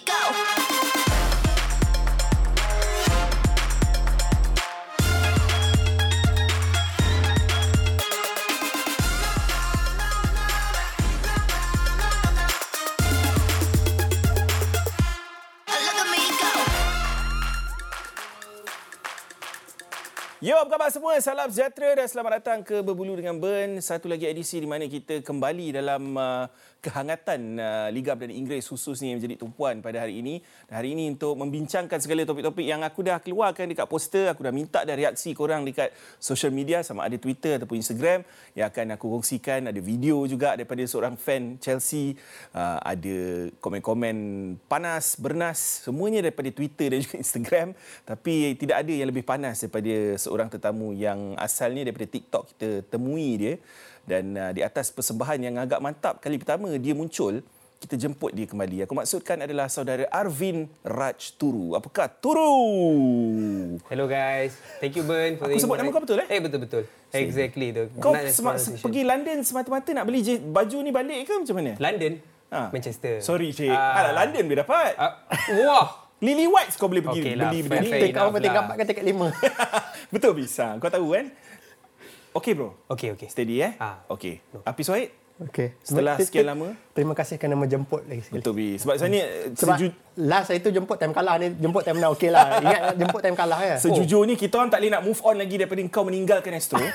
go. Yo, apa khabar semua? Salam sejahtera dan selamat datang ke Berbulu dengan Ben. Satu lagi edisi di mana kita kembali dalam uh, kehangatan uh, Liga Perdana Inggeris khususnya yang menjadi tumpuan pada hari ini. Dan hari ini untuk membincangkan segala topik-topik yang aku dah keluarkan dekat poster, aku dah minta dari reaksi korang dekat social media sama ada Twitter ataupun Instagram yang akan aku kongsikan. Ada video juga daripada seorang fan Chelsea, uh, ada komen-komen panas, bernas, semuanya daripada Twitter dan juga Instagram. Tapi tidak ada yang lebih panas daripada seorang tetamu yang asalnya daripada TikTok kita temui dia dan uh, di atas persembahan yang agak mantap kali pertama dia muncul kita jemput dia kembali. Aku maksudkan adalah saudara Arvin Raj Turu. Apakah Turu? Hello guys. Thank you Ben for Aku the sebut nama kau betul, eh? Eh betul betul. Exactly tu. Kau pronunciation. pergi London semata-mata nak beli je- baju ni balik ke macam mana? London. Ha. Manchester. Sorry cik. Ah. Alah London boleh dapat. Ah, wah. Lily White kau boleh pergi Okey lah, beli benda ni. berapa tingkat lah. empat ke tingkat lima? Betul bisa. Kau tahu kan? Okey bro. Okey okey. Steady eh? Ah. Okey. Api Suhaid? Okey. Setelah sekian lama? Terima kasih kerana menjemput lagi sekali. Betul Bi. Sebab saya ni eh, Sebab seju- last saya tu jemput time kalah ni jemput time menang okey lah. Ingat jemput time kalah ya. Sejujurnya kita orang tak boleh nak move on lagi daripada kau meninggalkan Astro.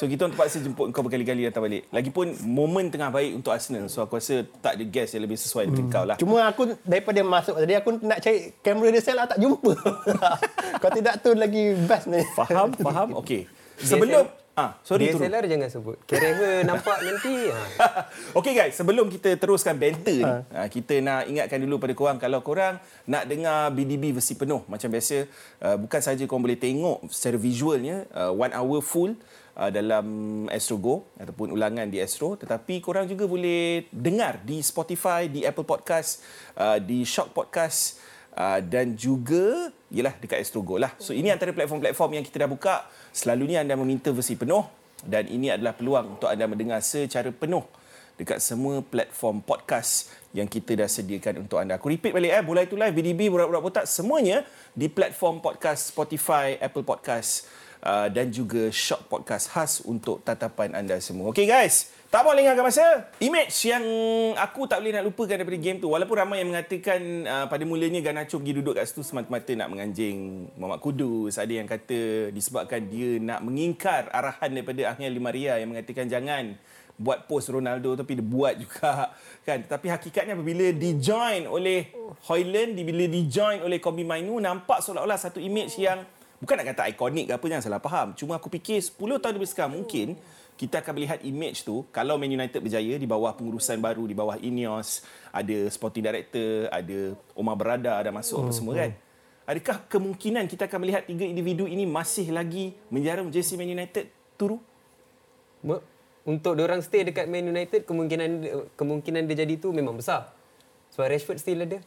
So kita orang terpaksa jemput kau berkali-kali datang balik. Lagipun momen tengah baik untuk Arsenal. So aku rasa tak ada guest yang lebih sesuai dengan kau lah. Cuma aku daripada masuk tadi aku nak cari kamera dia saya lah tak jumpa. Kalau tidak tu lagi best ni. Faham? Faham? Okey. Sebelum ah sorry tu. DSLR jangan sebut. Carrier nampak nanti. Ha. Okey guys, sebelum kita teruskan banter ni, ha. kita nak ingatkan dulu pada korang kalau korang nak dengar BDB versi penuh macam biasa, uh, bukan saja korang boleh tengok secara visualnya uh, one hour full uh, dalam Astro Go ataupun ulangan di Astro tetapi korang juga boleh dengar di Spotify, di Apple Podcast, uh, di Shock Podcast uh, dan juga ialah dekat Astro Go lah. So ini antara platform-platform yang kita dah buka. Selalunya anda meminta versi penuh dan ini adalah peluang untuk anda mendengar secara penuh dekat semua platform podcast yang kita dah sediakan untuk anda. Aku repeat balik eh, Bola Itu Live, BDB, Borak-Borak Botak, semuanya di platform podcast Spotify, Apple Podcast uh, dan juga Shock Podcast khas untuk tatapan anda semua. Okay guys, tak mau lengahkan masa. Image yang aku tak boleh nak lupakan daripada game tu. Walaupun ramai yang mengatakan uh, pada mulanya Garnacho pergi duduk kat situ semata-mata nak menganjing Muhammad Kudus. Ada yang kata disebabkan dia nak mengingkar arahan daripada Angel Di Maria yang mengatakan jangan buat post Ronaldo tapi dia buat juga kan tapi hakikatnya apabila di join oleh Hoyland bila di join oleh Kobe Mainu nampak seolah-olah satu image yang bukan nak kata ikonik ke apa jangan salah faham cuma aku fikir 10 tahun lebih sekarang mungkin kita akan melihat image tu kalau Man United berjaya di bawah pengurusan baru di bawah Ineos ada sporting director ada Omar Berada ada masuk apa semua kan adakah kemungkinan kita akan melihat tiga individu ini masih lagi menjarum jersey Man United turu Untuk orang stay dekat Man United kemungkinan kemungkinan dia jadi tu memang besar. Sebab Rashford still ada.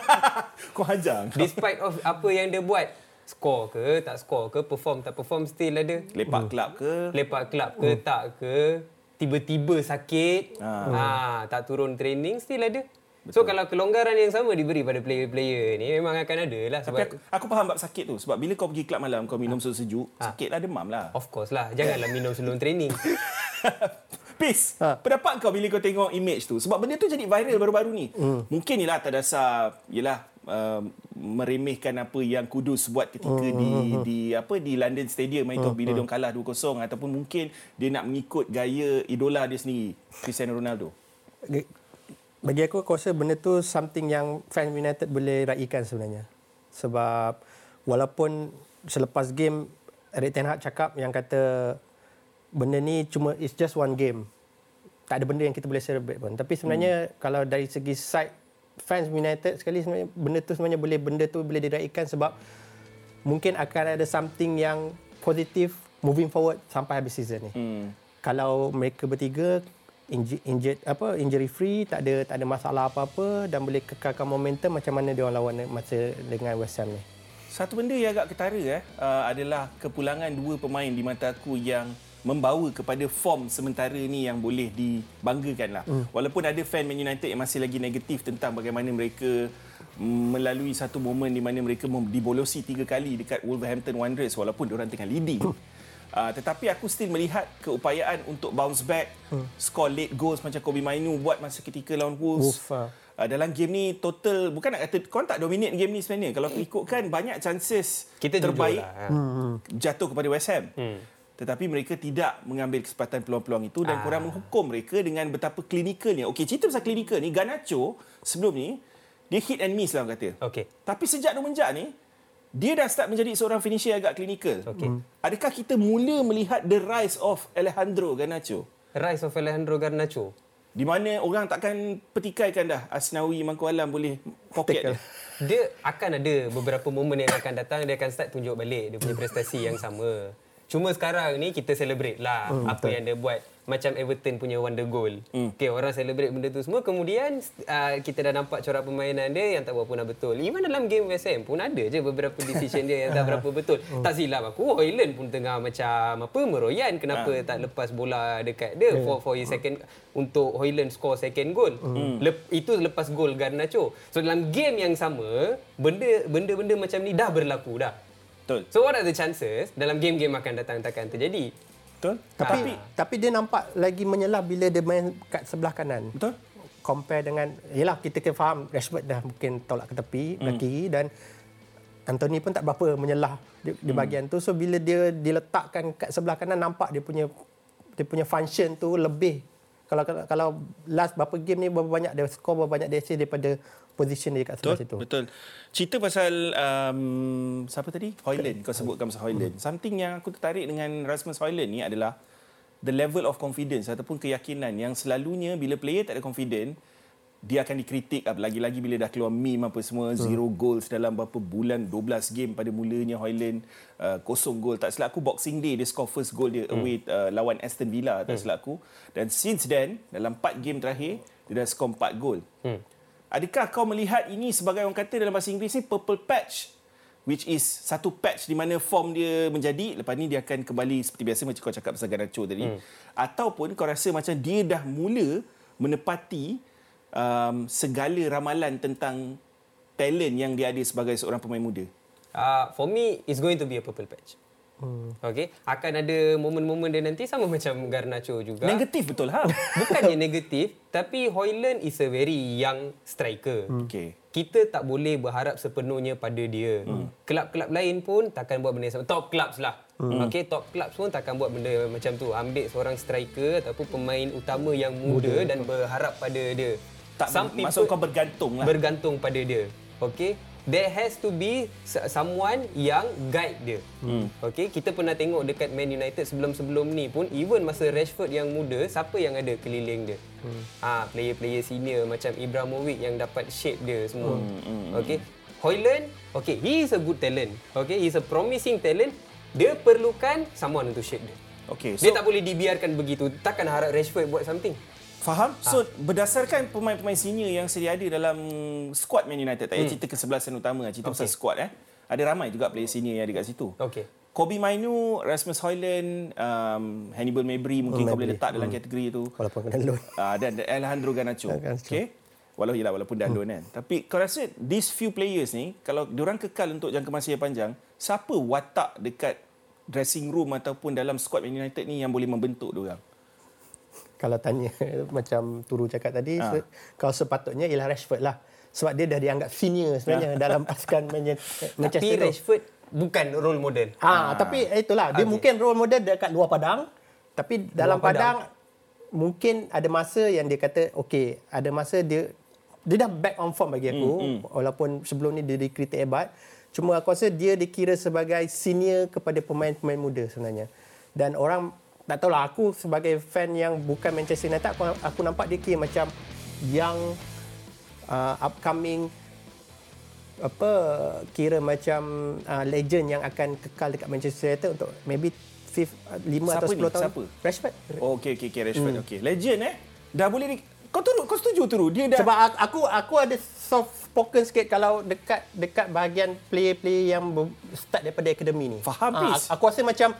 kau hajar kau. Despite of apa yang dia buat, score ke, tak score ke, perform tak perform still ada. lepak kelab ke Lepak kelab ke, tak ke, tiba-tiba sakit, ha. tak turun training still ada. So kalau kelonggaran yang sama diberi pada player-player ni memang akan ada lah Tapi sebab aku, aku faham bab sakit tu. Sebab bila kau pergi kelab malam, kau minum susu sejuk, sakitlah demam lah. of course lah janganlah minum sebelum training. Peace. Ha. Pendapat kau bila kau tengok image tu? Sebab benda tu jadi viral baru-baru ni. Hmm. Mungkin ialah atas dasar, ialah uh, meremehkan apa yang Kudus buat ketika hmm. di di apa di London Stadium itu hmm. bila dia kalah 2-0 ataupun mungkin dia nak mengikut gaya idola dia sendiri, Cristiano Ronaldo. Bagi aku aku rasa benda tu something yang fan United boleh raikan sebenarnya. Sebab walaupun selepas game Erik Ten Hag cakap yang kata benda ni cuma it's just one game. Tak ada benda yang kita boleh celebrate pun. Tapi sebenarnya hmm. kalau dari segi side fans United sekali sebenarnya benda tu sebenarnya boleh benda tu boleh diraikan sebab mungkin akan ada something yang positif moving forward sampai habis season ni. Hmm. Kalau mereka bertiga injured, injured apa injury free tak ada tak ada masalah apa-apa dan boleh kekalkan momentum macam mana dia orang lawan masa dengan West Ham ni. Satu benda yang agak ketara eh uh, adalah kepulangan dua pemain di mata aku yang membawa kepada form sementara ni yang boleh dibanggakan lah. Hmm. Walaupun ada fan Man United yang masih lagi negatif tentang bagaimana mereka melalui satu momen di mana mereka dibolosi tiga kali dekat Wolverhampton Wanderers walaupun diorang tengah leading. Uh, tetapi aku still melihat keupayaan untuk bounce back, hmm. score late goals macam Kobe Mainu buat masa ketika lawan Wolves. Wolf, ah. Uh, dalam game ni total bukan nak kata korang tak dominate game ni sebenarnya. Kalau aku ikutkan banyak chances Kita terbaik lah, ha. jatuh kepada West Ham. Hmm. Tetapi mereka tidak mengambil kesempatan peluang-peluang itu dan Ah. korang menghukum mereka dengan betapa klinikalnya. Okey, cerita pasal klinikal ni, Garnacho sebelum ni, dia hit and miss lah orang kata. Okey. Tapi sejak dia menjak ni, dia dah start menjadi seorang finisher agak klinikal. Okey. Adakah kita mula melihat the rise of Alejandro Garnacho? Rise of Alejandro Garnacho. Di mana orang takkan petikaikan dah Asnawi Mangku Alam boleh pocket dia. Dia akan ada beberapa momen yang akan datang dia akan start tunjuk balik dia punya prestasi yang sama. Cuma sekarang ni kita celebrate lah hmm, apa betul. yang dia buat macam Everton punya wonder goal. Hmm. Okay, orang celebrate benda tu semua. Kemudian uh, kita dah nampak corak permainan dia yang tak berapa nak betul. Even dalam game West Ham pun ada je beberapa decision dia yang tak berapa betul. Hmm. Tak silap aku, Hoyland pun tengah macam apa meroyan kenapa Ha. tak lepas bola dekat dia for for his second untuk Hoyland score second goal. Hmm. Lep, itu lepas gol Garnacho. So dalam game yang sama, benda benda-benda macam ni dah berlaku dah. Betul. So what are the chances dalam game-game akan datang takkan terjadi? Betul? Tapi Ah. tapi dia nampak lagi menyelah bila dia main kat sebelah kanan. Betul? Compare dengan yalah kita kena faham Rashford dah mungkin tolak ke tepi belah kiri dan Anthony pun tak berapa menyelah di, di bahagian tu. So bila dia diletakkan kat sebelah kanan nampak dia punya dia punya function tu lebih kalau kalau, kalau last berapa game ni berapa banyak dia score berapa banyak dia assist daripada position dia kat sebelah Betul, situ. betul. Cerita pasal um, siapa tadi? Hoyland. Kau sebutkan pasal Hoyland. Something yang aku tertarik dengan Rasmus Hoyland ni adalah the level of confidence ataupun keyakinan yang selalunya bila player tak ada confident, dia akan dikritik lagi-lagi bila dah keluar meme apa semua zero goals dalam berapa bulan 12 game pada mulanya Hoyland uh, kosong gol tak silap aku boxing day dia score first goal dia away uh, lawan Aston Villa tak silap aku dan since then dalam 4 game terakhir dia dah score 4 gol Adakah kau melihat ini sebagai orang kata dalam bahasa Inggeris ni purple patch which is satu patch di mana form dia menjadi lepas ni dia akan kembali seperti biasa macam kau cakap pasal Garnacho tadi hmm. ataupun kau rasa macam dia dah mula menepati um, segala ramalan tentang talent yang dia ada sebagai seorang pemain muda. Uh, for me, it's going to be a purple patch. Hmm. Okay. Akan ada momen-momen dia nanti sama macam Garnacho juga. Negatif betul ha. Bukannya negatif, tapi Hoyland is a very young striker. Hmm. Okey. Kita tak boleh berharap sepenuhnya pada dia. Hmm. Kelab-kelab lain pun takkan buat benda sama. Top clubs lah. Hmm. Okay, top clubs pun takkan buat benda macam tu. Ambil seorang striker ataupun pemain utama yang muda, muda. dan berharap pada dia. Tak Some people kau bergantung lah. bergantung pada dia. Okay? There has to be someone yang guide dia. Hmm. Okay? Kita pernah tengok dekat Man United sebelum-sebelum ni pun, even masa Rashford yang muda, siapa yang ada keliling dia? Hmm. Ah, player-player senior macam Ibrahimovic yang dapat shape dia semua. Hmm. Hmm. Okay? Hoyland, okay, he is a good talent. Okay, he is a promising talent. Dia perlukan someone untuk shape dia. Okey. Dia tak boleh dibiarkan begitu. Takkan harap Rashford buat something. Faham? So berdasarkan pemain-pemain senior yang sedia ada dalam squad Man United, tak payah cerita kesebelasan utama, cerita okay. pasal squad eh. Ada ramai juga player senior yang ada kat situ. Okay. Kobe Mainu, Rasmus Hoyland, um, Hannibal Mabry mungkin Hmm, kau boleh letak dalam kategori itu. Walaupun kena loan. Uh, dan Alejandro Garnacho. Okey. Walau ialah walaupun dah loan kan. Tapi kau rasa these few players ni kalau diorang kekal untuk jangka masa yang panjang, siapa watak dekat dressing room ataupun dalam squad Man United ni yang boleh membentuk diorang? Kalau tanya macam Turu cakap tadi, Ha. ha. kalau sepatutnya ialah Rashford lah. Sebab dia dah dianggap senior sebenarnya dalam pasukan Manche- Tapi Manchester tu. Rashford bukan role model. Ah, tapi itulah dia Okey. mungkin role model dekat luar padang, tapi dalam Luar padang. padang, mungkin ada masa yang dia kata okey, ada masa dia dia dah back on form bagi aku Hmm, walaupun sebelum ni dia dikritik hebat. Cuma aku rasa dia dikira sebagai senior kepada pemain-pemain muda sebenarnya. Dan orang tak tahulah aku sebagai fan yang bukan Manchester United aku, aku nampak dia kira macam young uh, upcoming apa kira macam uh, legend yang akan kekal dekat Manchester United untuk maybe 5 Siapa atau 10 ni? tahun. Siapa? Rashford. Oh, okey okey okey Rashford. Hmm. Okey. Legend eh. Dah boleh di... kau turut kau setuju Turu? Dia dah Sebab aku aku ada soft spoken sikit kalau dekat dekat bahagian player-player yang start daripada akademi ni. Faham, Ah, Fiz. aku rasa macam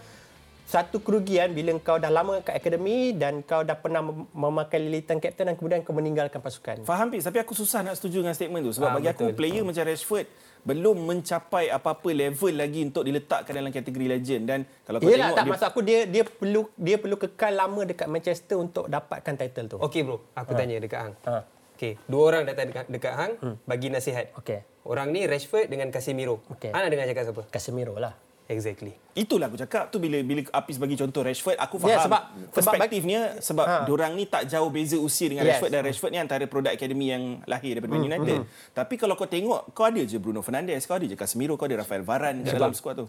satu kerugian bila kau dah lama kat akademi dan kau dah pernah mem- memakai lilitan kapten dan kemudian kau meninggalkan pasukan. Faham Pis, tapi aku susah nak setuju dengan statement tu sebab Ah, bagi aku betul. player macam Rashford belum mencapai apa-apa level lagi untuk diletakkan dalam kategori legend dan kalau kau Yelah tengok tak dia maksud aku dia dia perlu dia perlu kekal lama dekat Manchester untuk dapatkan title tu. Okey bro, aku tanya dekat hang. Ha. Okey, dua orang datang dekat, dekat hang bagi nasihat. Okey. Orang ni Rashford dengan Casemiro. Okey. Hang nak dengar cakap siapa? Casemiro lah. Exactly. Itulah aku cakap tu bila bila Apis bagi contoh Rashford aku faham Ya, sebab- sebab perspektifnya sebab Ha. diorang ni tak jauh beza usia dengan Yes. Rashford dan Rashford ni antara produk akademi yang lahir daripada Man United. Tapi kalau kau tengok kau ada je Bruno Fernandes, kau ada je Casemiro, kau ada Rafael Varane kat dalam skuad tu.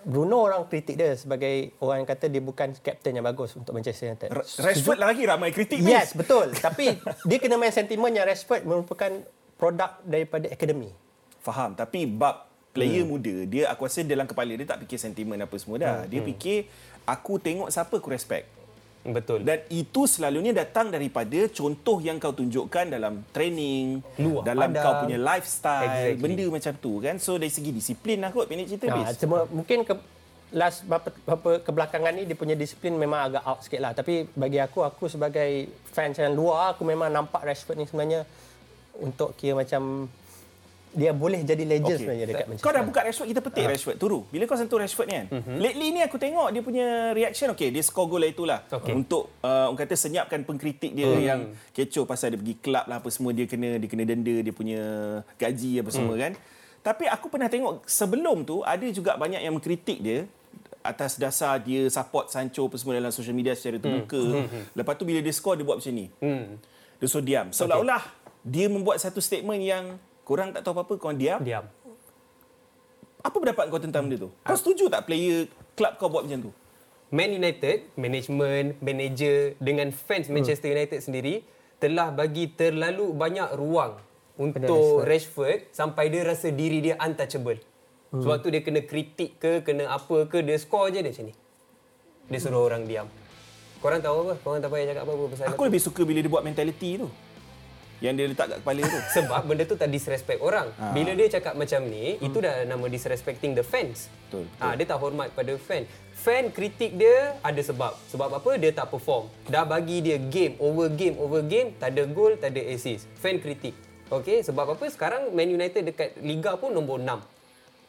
Bruno orang kritik dia sebagai orang yang kata dia bukan kapten yang bagus untuk Manchester United. Ra- Rashford lagi ramai kritik ni. Yes, betul. Tapi dia kena main sentimen yang Rashford merupakan produk daripada akademi. Faham tapi bab player hmm. muda dia aku rasa dalam kepala dia tak fikir sentimen apa semua dah. Hmm. Dia fikir aku tengok siapa aku respect. Betul. Dan itu selalunya datang daripada contoh yang kau tunjukkan dalam training, Luar dalam padang. kau punya lifestyle, Exactly. benda macam tu kan. So dari segi disiplin lah kot pendek cerita Nah, bis. cuma mungkin ke last beberapa, beberapa kebelakangan ni dia punya disiplin memang agak out sikit lah. Tapi bagi aku, aku sebagai fans yang luar, aku memang nampak Rashford ni sebenarnya untuk kira macam dia boleh jadi legend okay. sebenarnya dekat Manchester. Kau dah buka Rashford, kita petik Rashford. Turu. Bila kau sentuh Rashford ni kan. Mm-hmm. Lately ni aku tengok dia punya reaction. Okay, dia score gol lah itulah. Okey. Untuk uh, orang kata senyapkan pengkritik dia mm. yang kecoh pasal dia pergi kelab lah apa semua. Dia kena dia kena denda, dia punya gaji apa semua kan. Tapi aku pernah tengok sebelum tu ada juga banyak yang mengkritik dia atas dasar dia support Sancho apa semua dalam social media secara terbuka. Mm. Lepas tu bila dia score dia buat macam ni. Hmm. Dia so diam. Seolah-olah dia membuat satu statement yang korang tak tahu apa-apa, korang diam. Diam. Apa pendapat kau tentang benda tu? Kau setuju tak player klub kau buat macam tu? Man United, management, manager dengan fans Manchester United sendiri telah bagi terlalu banyak ruang untuk Rashford sampai dia rasa diri dia untouchable. Sebab tu dia kena kritik ke, kena apa ke, dia score je dia macam ni. Dia suruh orang diam. Korang tahu apa? Korang tak payah cakap apa-apa pasal Aku lebih suka bila dia buat mentality tu. Yang dia letak kat kepala tu. Sebab benda tu tak disrespect orang. Ah. Bila dia cakap macam ni, itu dah nama disrespecting the fans. Betul, betul. Ah, dia tak hormat pada fan. Fan kritik dia ada sebab. Sebab apa? Dia tak perform. Dah bagi dia game, over game, over game, tak ada gol, tak ada assist. Fan kritik. Okay, sebab apa? Sekarang Man United dekat Liga pun nombor 6.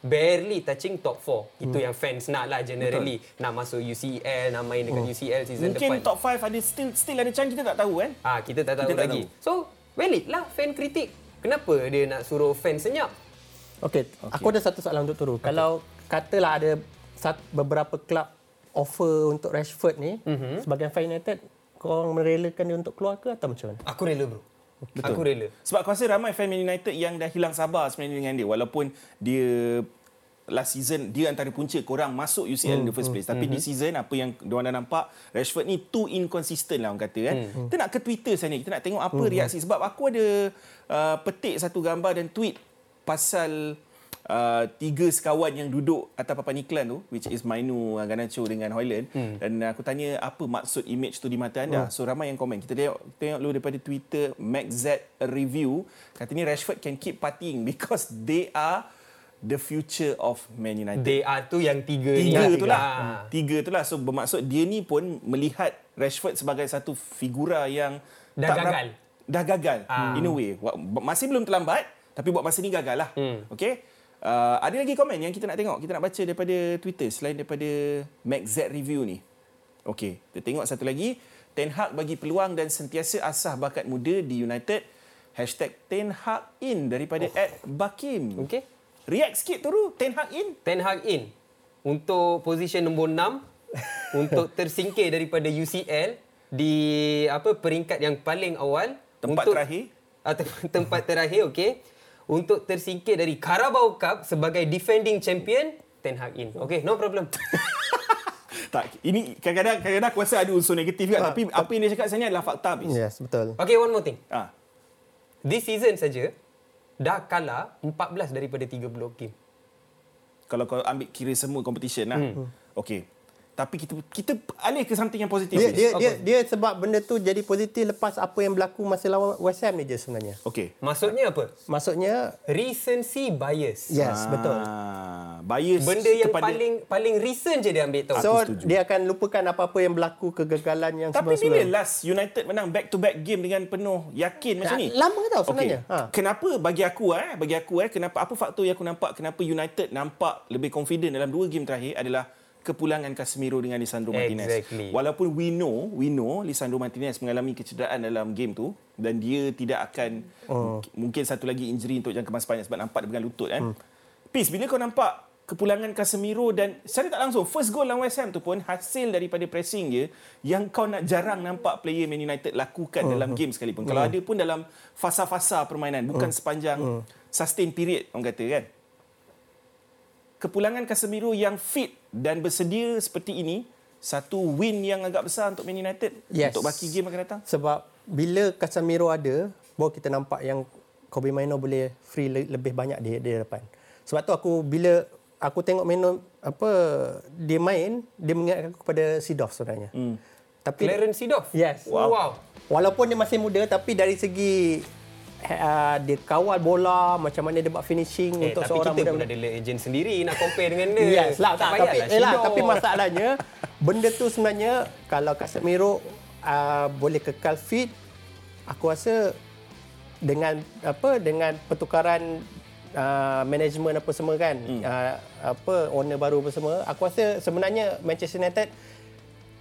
Barely touching top 4. Itu yang fans nak lah generally. Nak masuk UCL, nak main dekat UCL season Mungkin depan. top 5 ada still still ada chance kita tak tahu kan? Ah, kita tak tahu Kita tak lagi. So, valid lah fan kritik. Kenapa dia nak suruh fan senyap? Okey, okay. aku ada satu soalan untuk Turu. Okay. Kalau katalah ada sat, beberapa klub offer untuk Rashford ni, mm-hmm. sebagai fan United, kau merelakan dia untuk keluar ke atau macam mana? Aku rela bro. Betul. Aku rela. Sebab aku rasa ramai fan Man United yang dah hilang sabar sebenarnya dengan dia. Walaupun dia last season dia antara punca korang masuk UCL in the first place. Tapi Hmm. di season apa yang diorang dah nampak Rashford ni too inconsistent lah orang kata kan. Hmm. Kita nak ke Twitter sana kita nak tengok apa reaksi sebab aku ada uh, petik satu gambar dan tweet pasal uh, tiga sekawan yang duduk atas papan iklan tu which is Mainu, uh, Garnacho dengan Hoyland Hmm. dan aku tanya apa maksud image tu di mata anda. So ramai yang komen. Kita tengok tengok dulu daripada Twitter MacZ review katanya Rashford can keep partying because they are the future of Man United. They are tu yang tiga ni. Tiga tu lah. Ah. Tiga tu lah. So bermaksud dia ni pun melihat Rashford sebagai satu figura yang Dah gagal. dah gagal Ah. in a way. Wa- Masih belum terlambat tapi buat masa ni gagal lah. Hmm. Okay. Uh, ada lagi komen yang kita nak tengok. Kita nak baca daripada Twitter selain daripada MacZ Review ni. Okay. Kita tengok satu lagi. Ten Hag bagi peluang dan sentiasa asah bakat muda di United. Hashtag Ten Hag in daripada oh. Ed Bakim. Okay. React sikit tu. Ten Hag in. Ten Hag in untuk position nombor 6 untuk tersingkir daripada UCL di apa peringkat yang paling awal Tempat untuk, terakhir. Ah, tem- tempat terakhir okey untuk tersingkir dari Carabao Cup sebagai defending champion Ten Hag in. Okey, no problem. Tak, ini kadang-kadang kadang-kadang aku rasa ada unsur negatif kan. Tapi apa yang dia cakap sebenarnya adalah fakta. Bis. Yes, betul. Okey, one more thing. Ah. This season saja dah kalah 14 daripada 30 game. Kalau kau ambil kira semua competition lah. Hmm. Okey. Tapi kita kita alih ke something yang positif. Dia dia, dia dia sebab benda tu jadi positif lepas apa yang berlaku masa lawan West Ham ni je sebenarnya. Okey. Maksudnya apa? Maksudnya Recency bias. yes, betul. Bias Benda yang kepada paling paling recent je dia ambil tahu. So dia akan lupakan apa-apa yang berlaku kegagalan yang Tapi bila last United menang back to back game dengan penuh yakin macam ni? lama tau sebenarnya. Okay. Ha. Kenapa bagi aku eh, bagi aku eh, kenapa apa faktor yang aku nampak kenapa United nampak lebih confident dalam dua game terakhir adalah kepulangan Casemiro dengan Lisandro Martinez. Exactly. Walaupun we know, we know Lisandro Martinez mengalami kecederaan dalam game tu dan dia tidak akan oh. mungkin satu lagi injury untuk jangka masa panjang sebab nampak dia pegang lutut kan. Hmm. Peace, bila kau nampak kepulangan Casemiro dan secara tak langsung first goal lawan West Ham tu pun hasil daripada pressing dia yang kau nak jarang nampak player Man United lakukan uh, dalam game sekalipun. Kalau ada pun dalam fasa-fasa permainan bukan sepanjang sustain period orang kata kan. Kepulangan Casemiro yang fit dan bersedia seperti ini satu win yang agak besar untuk Man United Yes. untuk baki game akan datang. Sebab bila Casemiro ada, baru kita nampak yang Kobe Maino boleh free le- lebih banyak di, di depan. Sebab tu aku bila aku tengok Maino apa dia main, dia mengingatkan aku kepada Sidorf sebenarnya. Hmm. Tapi Clarence Seedorf. Yes. Wow. wow. Walaupun dia masih muda tapi dari segi uh, dia kawal bola, macam mana dia buat finishing Eh, untuk tapi seorang kita pun ada legend sendiri nak compare dengan dia. Yes, lah, tak, tapi, payahlah eh, lah, tapi masalahnya benda tu sebenarnya kalau Casemiro uh, boleh kekal fit, aku rasa dengan apa dengan pertukaran uh, management apa semua kan, hmm. uh, apa owner baru apa semua, aku rasa sebenarnya Manchester United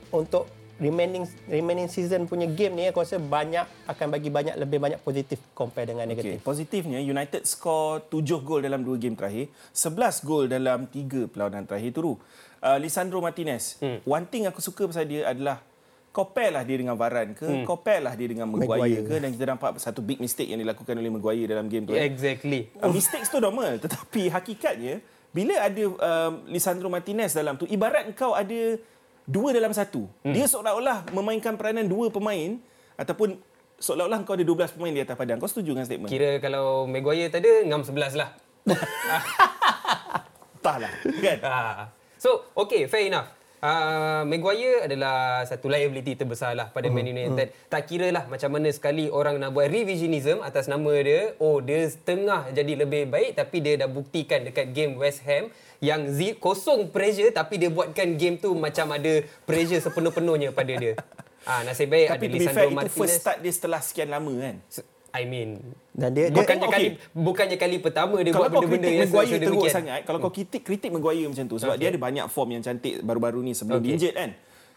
untuk remaining remaining season punya game ni aku rasa banyak akan bagi banyak lebih banyak positif compare dengan Okay. negatif. Positifnya United skor 7 gol dalam 2 game terakhir, 11 gol dalam 3 perlawanan terakhir tu. Uh, Lisandro Martinez. Hmm. One thing aku suka pasal dia adalah compare lah dia dengan Varane ke, hmm. compare lah dia dengan Maguire, Maguire. ke dan kita nampak satu big mistake yang dilakukan oleh Maguire dalam game tu. eh. Exactly. Uh, mistakes tu normal tetapi hakikatnya bila ada um, Lisandro Martinez dalam tu ibarat kau ada dua dalam satu. Hmm. Dia seolah-olah memainkan peranan dua pemain ataupun seolah-olah kau ada 12 pemain di atas padang. Kau setuju dengan statement? Kira kalau Maguire tak ada, ngam 11 lah. Entahlah, kan? Ah. So, okay, fair enough. Uh, Maguire adalah satu liability terbesar lah pada Man United. Tak kira lah macam mana sekali orang nak buat revisionism atas nama dia. Oh, dia tengah jadi lebih baik tapi dia dah buktikan dekat game West Ham yang zi- kosong pressure tapi dia buatkan game tu macam ada pressure sepenuh-penuhnya pada dia. Ah, nasib baik Tapi ada to be Lisandro fair, itu Martinez. first start dia setelah sekian lama kan? I mean, Dan dia, dia bukannya okey. kali bukannya kali pertama dia kalau buat benda-benda kritik yang Maguire teruk sedemikian. sangat, kalau kau kritik kritik Maguire macam tu sebab Okay. dia ada banyak form yang cantik baru-baru ni sebelum Okay. okay. injured kan.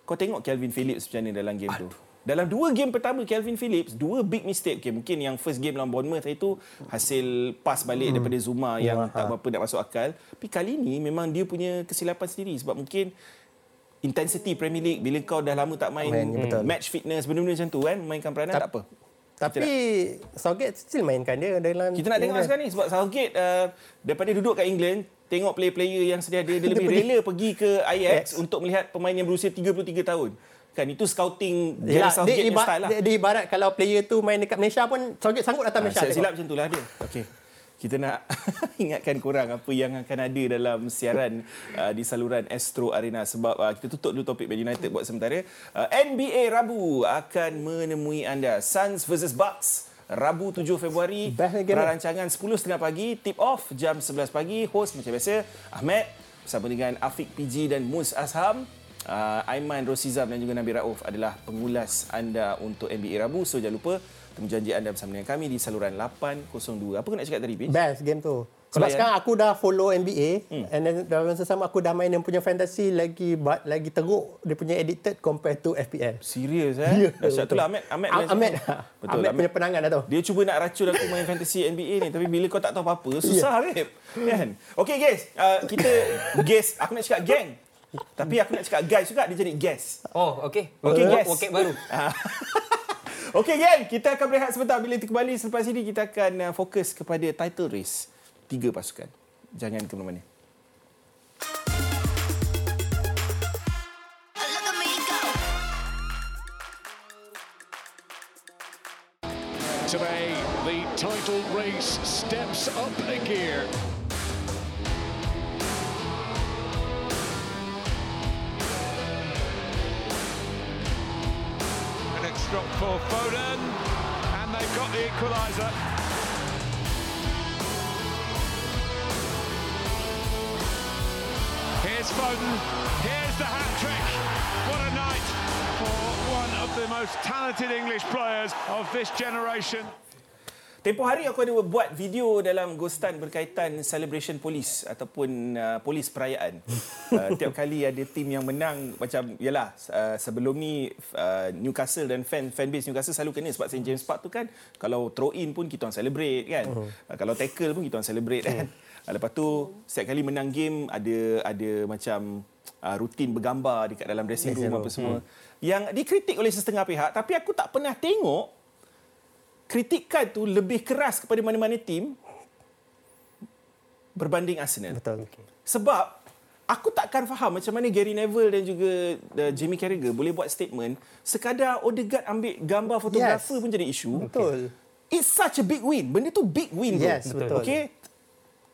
Kau tengok Calvin Phillips macam mana dalam game tu. Dalam dua game pertama Calvin Phillips, dua big mistake. Okay, mungkin yang first game lawan Bournemouth itu hasil pass balik hmm. daripada Zuma yang tak berapa nak masuk akal. Tapi kali ni memang dia punya kesilapan sendiri sebab mungkin intensity Premier League bila kau dah lama tak main, Main, betul. match fitness benda-benda macam tu kan mainkan peranan tak, Tak- apa. Tapi Southgate still mainkan dia dalam Kita nak tengok England. sekarang ni sebab Southgate uh, daripada duduk kat England tengok player-player yang sedia ada dia lebih rela pergi ke Ajax untuk melihat pemain yang berusia 33 tahun. Kan itu scouting Gary Yelah, Southgate dia, ibarat, style lah. dia, dia ibarat kalau player tu main dekat Malaysia pun Southgate sanggup datang Ah, Malaysia. silap, silap macam itulah dia. Okey. Kita nak ingatkan korang apa yang akan ada dalam siaran uh, di saluran Astro Arena sebab uh, kita tutup dulu topik Man United buat sementara. Uh, NBA Rabu akan menemui anda. Suns versus Bucks. Rabu 7 Februari. Perancangan 10.30 pagi tip off jam 11 pagi. Host macam biasa Ahmed bersama dengan Afiq PG dan Mus Asham uh, Aiman Rosizam dan juga Nabi Rauf adalah pengulas anda untuk NBA Rabu. So jangan lupa temu janji anda bersama dengan kami di saluran 802 apa kau nak cakap tadi Pij? Best game tu. Sebab layan? sekarang aku dah follow NBA hmm. and then dalam masa sama aku dah main yang punya fantasy lagi ba- lagi teruk dia punya edited compared to FPL. Serius eh? Ya, Dahsyat betul. tu lah Ahmed. Ahmed, Ah- Ahmed, tu. Betul. Ahmed punya penangan dah tu. Dia cuba nak racun aku main fantasy NBA ni tapi bila kau tak tahu apa-apa susah yeah. kan. Okay guys, uh, kita guys aku nak cakap gang. Tapi aku nak cakap guys juga dia jadi guest. Oh, okay. Okay, Wo- guys. Woket baru. Okey gang, kita akan berehat sebentar bila kita kembali selepas ini kita akan uh, fokus kepada title race tiga pasukan. Jangan ke mana-mana. Today, the title race steps up a gear. For Foden. And they've got the equaliser. Here's Foden. Here's the hat trick. What a night for one of the most talented English players of this generation. Tempoh hari aku ada buat video dalam Ghostan berkaitan celebration polis ataupun uh, polis perayaan. uh, tiap kali ada tim yang menang macam yalah uh, sebelum ni uh, Newcastle dan fan fan base Newcastle selalu kena sebab St James Park tu kan kalau throw in pun kita orang celebrate kan. Uh-huh. Uh, kalau tackle pun kita orang celebrate kan. Uh, lepas tu setiap kali menang game ada ada macam uh, rutin bergambar dekat dalam dressing room apa semua. Hmm. Yang dikritik oleh setengah pihak tapi aku tak pernah tengok kritikan tu lebih keras kepada mana-mana tim berbanding Arsenal. Betul. Okay. Sebab aku takkan faham macam mana Gary Neville dan juga uh, Jamie Carragher boleh buat statement sekadar Odegaard ambil gambar fotografer yes. pun jadi isu. Betul. It's such a big win. Benda tu big win Yes, bro. betul. Okay?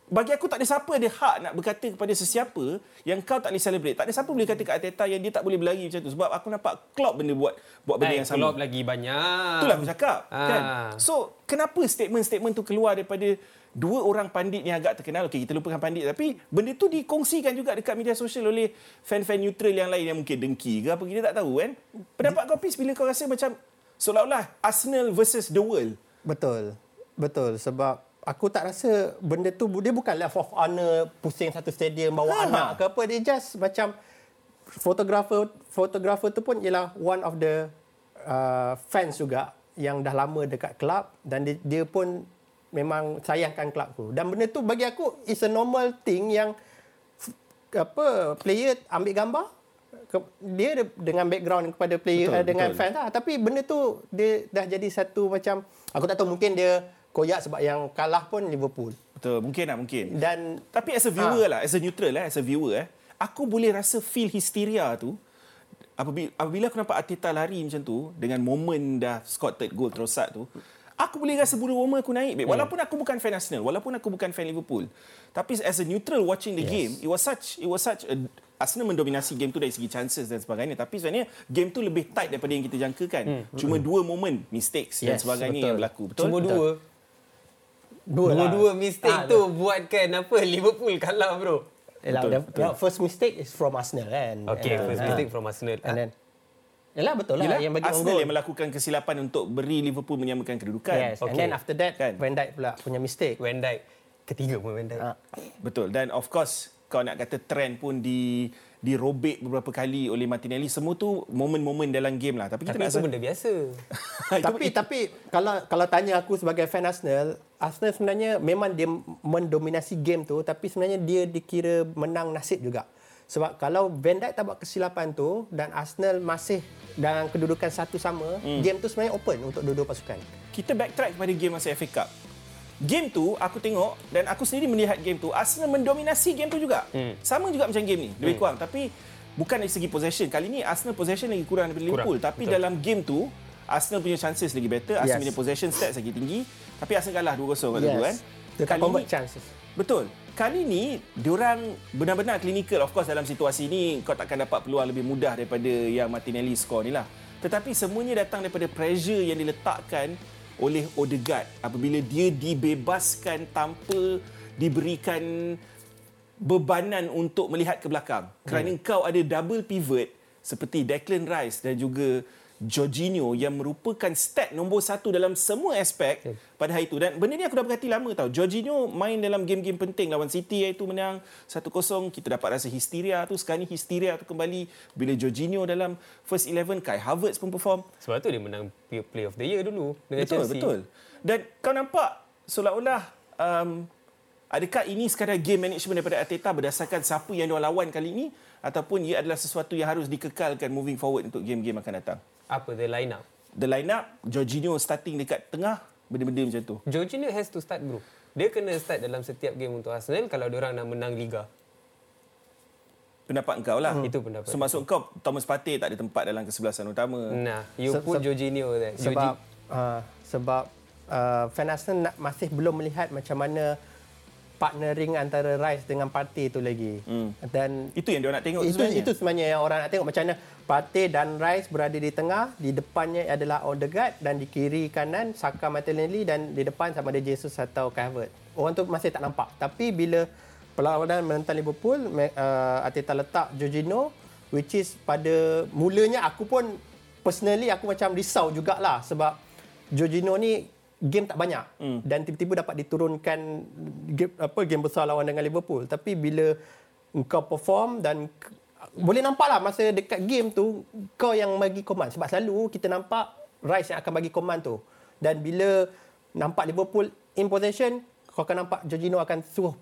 Bagi aku tak ada siapa ada hak nak berkata kepada sesiapa yang kau tak boleh celebrate. Tak ada siapa boleh kata kat Arteta yang dia tak boleh berlari macam tu. Sebab aku nampak Klopp benda buat buat benda Eh, yang sama. Klopp lagi banyak. Itulah aku cakap. Ah. Kan? So, kenapa statement-statement tu keluar daripada dua orang pandit yang agak terkenal. Okey, kita lupakan pandit. Tapi benda tu dikongsikan juga dekat media sosial oleh fan-fan neutral yang lain yang mungkin dengki ke apa. Kita tak tahu kan. Pendapat kau, Pis, bila kau rasa macam seolah-olah Arsenal versus the world. Betul. Betul sebab aku tak rasa benda tu dia bukan left of honor pusing satu stadium bawa Ha. anak ke apa dia just macam fotografer fotografer tu pun ialah one of the uh, fans juga yang dah lama dekat kelab dan dia, dia pun memang sayangkan kelab tu dan benda tu bagi aku is a normal thing yang apa player ambil gambar ke- dia de- dengan background kepada player Betul, betul, dengan betul. fans lah tapi benda tu dia dah jadi satu macam aku tak tahu mungkin dia koyak sebab yang kalah pun Liverpool Betul, mungkin lah, mungkin. dan Tapi as a viewer lah, as a neutral lah, as a viewer eh, aku boleh rasa feel hysteria tu apabila, apabila aku nampak Arteta lari macam tu dengan momen dah scored third goal terosat tu, aku boleh rasa bulu roma aku naik. babe. Walaupun aku bukan fan Arsenal, walaupun aku bukan fan Liverpool. Tapi as a neutral watching the yes. game, it was such it was such a Arsenal mendominasi game tu dari segi chances dan sebagainya. Tapi sebenarnya game tu lebih tight daripada yang kita jangkakan. Hmm. Cuma dua momen mistakes dan Yes, sebagainya betul. yang berlaku. Betul? Cuma Betul. dua. Dua lah. Dua-dua mistake Ah, tu buatkan apa Liverpool kalah bro. Yalah, Betul, the, betul. the first mistake is from Arsenal kan Okay, And, first ah, mistake from Arsenal. and then Yalah betul lah Yelah, yang bagi Arsenal yang melakukan kesilapan untuk beri Liverpool menyamakan kedudukan. Yes, and Okay. then after that Kan? Van Dijk pula punya mistake. Van Dijk. Ketiga pun Van Dijk. Ah. Betul. Dan of course, kau nak kata trend pun di dirobek beberapa kali oleh Martinelli. Semua tu momen-momen dalam game lah. Tapi kita Tapi nak itu benda biasa. tapi tapi kalau kalau tanya aku sebagai fan Arsenal, Arsenal sebenarnya memang dia mendominasi game tu tapi sebenarnya dia dikira menang nasib juga. Sebab kalau Van Dijk tak buat kesilapan tu dan Arsenal masih dalam kedudukan satu sama, hmm. game tu sebenarnya open untuk dua-dua pasukan. kita backtrack kepada game masa FA Cup. Game tu aku tengok dan aku sendiri melihat game tu Arsenal mendominasi game tu juga. Hmm. Sama juga macam game ni, lebih kurang tapi bukan dari segi possession. Kali ni Arsenal possession lagi kurang daripada Liverpool, tapi betul. dalam game tu Arsenal punya chances lagi better, Arsenal Yes. punya possession stats lagi tinggi, tapi Arsenal kalah 2-0 kat yes. kan. Dia tak convert chances. Betul. Kali ni diorang benar-benar clinical of course dalam situasi ni kau takkan dapat peluang lebih mudah daripada yang Martinelli score ni lah. Tetapi semuanya datang daripada pressure yang diletakkan oleh Odegaard apabila dia dibebaskan tanpa diberikan bebanan untuk melihat ke belakang. Kerana hmm. kau ada double pivot seperti Declan Rice dan juga Jorginho yang merupakan stat nombor satu dalam semua aspek okay. pada hari itu. Dan benda ni aku dah berhati lama tau. Jorginho main dalam game-game penting lawan City iaitu menang 1-0. Kita dapat rasa histeria tu. Sekarang ni histeria tu kembali bila Jorginho dalam first 11. Kai Havertz pun perform. Sebab tu dia menang Play of the Year dulu dengan Betul, Chelsea. betul. Dan kau nampak seolah-olah um, adakah ini sekadar game management daripada Arteta berdasarkan siapa yang dia lawan kali ini ataupun ia adalah sesuatu yang harus dikekalkan moving forward untuk game-game akan datang. Apa the line up? The line-up, Jorginho starting dekat tengah, benda-benda macam tu. Jorginho has to start bro. Dia kena start dalam setiap game untuk Arsenal kalau diorang nak menang Liga. Pendapat engkau lah. Itu pendapat So maksud kau Thomas Partey tak ada tempat dalam kesebelasan utama. Nah, you Se- put se- Jorginho there. sebab uh, sebab uh, fan Arsenal nak, masih belum melihat macam mana partnering antara Rice dengan Partey tu lagi. Hmm. Dan Itu yang dia nak tengok itu sebenarnya. itu sebenarnya yang orang nak tengok macam mana Partey dan Rice berada di tengah, di depannya adalah Odegaard dan di kiri kanan Saka Martinelli dan di depan sama ada Jesus atau Kai Havertz. Orang tu masih tak nampak. Tapi bila perlawanan menentang Liverpool, uh, Arteta letak Jorginho which is pada mulanya aku pun personally aku macam risau jugalah sebab Jorginho ni game tak banyak hmm. dan tiba-tiba dapat diturunkan game, apa game besar lawan dengan Liverpool tapi bila kau perform dan boleh nampak lah masa dekat game tu kau yang bagi command sebab selalu kita nampak Rice yang akan bagi command tu dan bila nampak Liverpool in possession kau akan nampak Jorginho akan suruh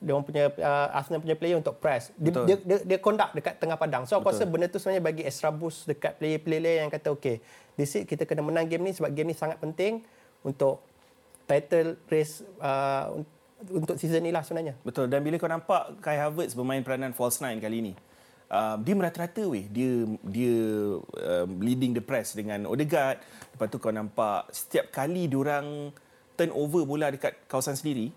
dia orang punya uh, Arsenal punya player untuk press. Dia Betul. dia, dia, dia conduct dekat tengah padang. So aku rasa benda tu sebenarnya bagi extra boost dekat player-player yang kata okay, this is kita kena menang game ni sebab game ni sangat penting untuk title race uh, un- untuk season ni lah sebenarnya. Betul. Dan bila kau nampak Kai Havertz bermain peranan false nine kali ni, um, dia merata-rata weh. Dia dia um, leading the press dengan Odegaard. Lepas tu kau nampak setiap kali diorang turn over bola dekat kawasan sendiri,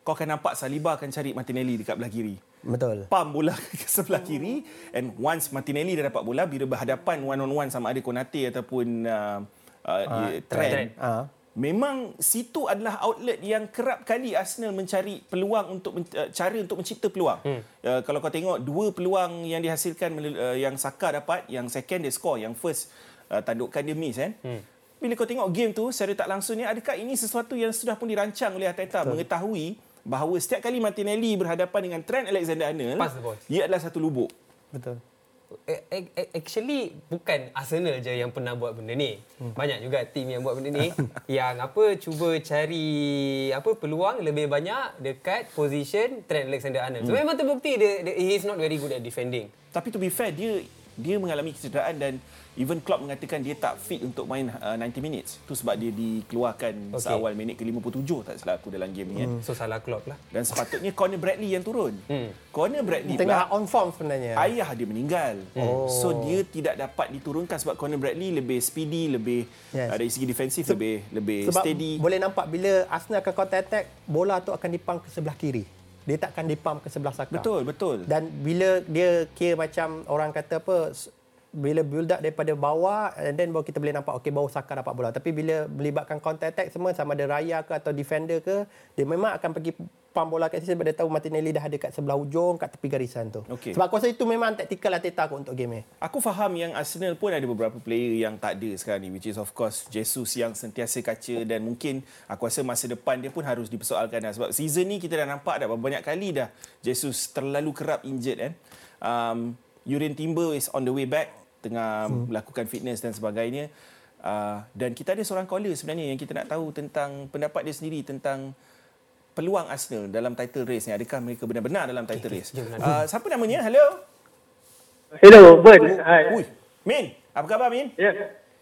kau akan nampak Saliba akan cari Martinelli dekat belah kiri. Betul. Pam bola ke sebelah kiri and once Martinelli dah dapat bola bila berhadapan one on one sama ada Konate ataupun uh, uh, uh, Trent, Trent. Ah. Memang situ adalah outlet yang kerap kali Arsenal mencari peluang untuk men- uh, cara untuk mencipta peluang. Hmm. Uh, kalau kau tengok dua peluang yang dihasilkan uh, yang Saka dapat, yang second dia score, yang first uh, tandukan dia miss kan. Hmm. Bila kau tengok game tu secara tak langsung ni adakah ini sesuatu yang sudah pun dirancang oleh Arteta mengetahui bahawa setiap kali Martinelli berhadapan dengan Trent Alexander-Arnold, ia adalah satu lubuk. Betul. Eh, eh, eh, Actually bukan Arsenal je yang pernah buat benda ni. Banyak juga tim yang buat benda ni yang apa cuba cari apa peluang lebih banyak dekat position Trent Alexander-Arnold. So memang terbukti dia, dia he is not very good at defending. Tapi to be fair dia dia mengalami kecederaan dan even Klopp mengatakan dia tak fit untuk main uh, 90 minutes. Tu sebab dia dikeluarkan okay. Seawal minit ke-57 tak salah aku dalam game ni kan. So salah Klopp lah. Dan sepatutnya Conor Bradley yang turun. Hmm. Conor Bradley Tengah pula on form sebenarnya. ayah dia meninggal. Oh. So dia tidak dapat diturunkan sebab Conor Bradley lebih speedy, lebih Yes. yes. dari segi defensif lebih lebih Sebab steady. boleh nampak bila Arsenal akan counter attack, bola tu akan dipam ke sebelah kiri. Dia tak akan dipam ke sebelah Saka. Betul, betul. Dan bila dia kira macam orang kata apa bila build up daripada bawah and then baru kita boleh nampak okey baru Saka dapat bola. Tapi bila melibatkan counter attack semua sama ada Raya ke atau defender ke, dia memang akan pergi pam bola kat sini sebab dia tahu Martinelli dah ada kat sebelah hujung kat tepi garisan tu. Okey. Sebab aku rasa itu memang taktikal Arteta aku untuk game ni. Aku faham yang Arsenal pun ada beberapa player yang tak ada sekarang ni which is of course Jesus yang sentiasa kaca dan mungkin aku rasa masa depan dia pun harus dipersoalkan dah. sebab season ni kita dah nampak dah banyak kali dah Jesus terlalu kerap injured kan. Um, Urin Timber is on the way back tengah hmm. melakukan fitness dan sebagainya. Uh, dan kita ada seorang caller sebenarnya yang kita nak tahu tentang pendapat dia sendiri tentang peluang Arsenal dalam title race ni. Adakah mereka benar-benar dalam title race? Uh, siapa namanya? Hello? Hello, Ben. Hai. Ui, Min, apa khabar Min? Ya,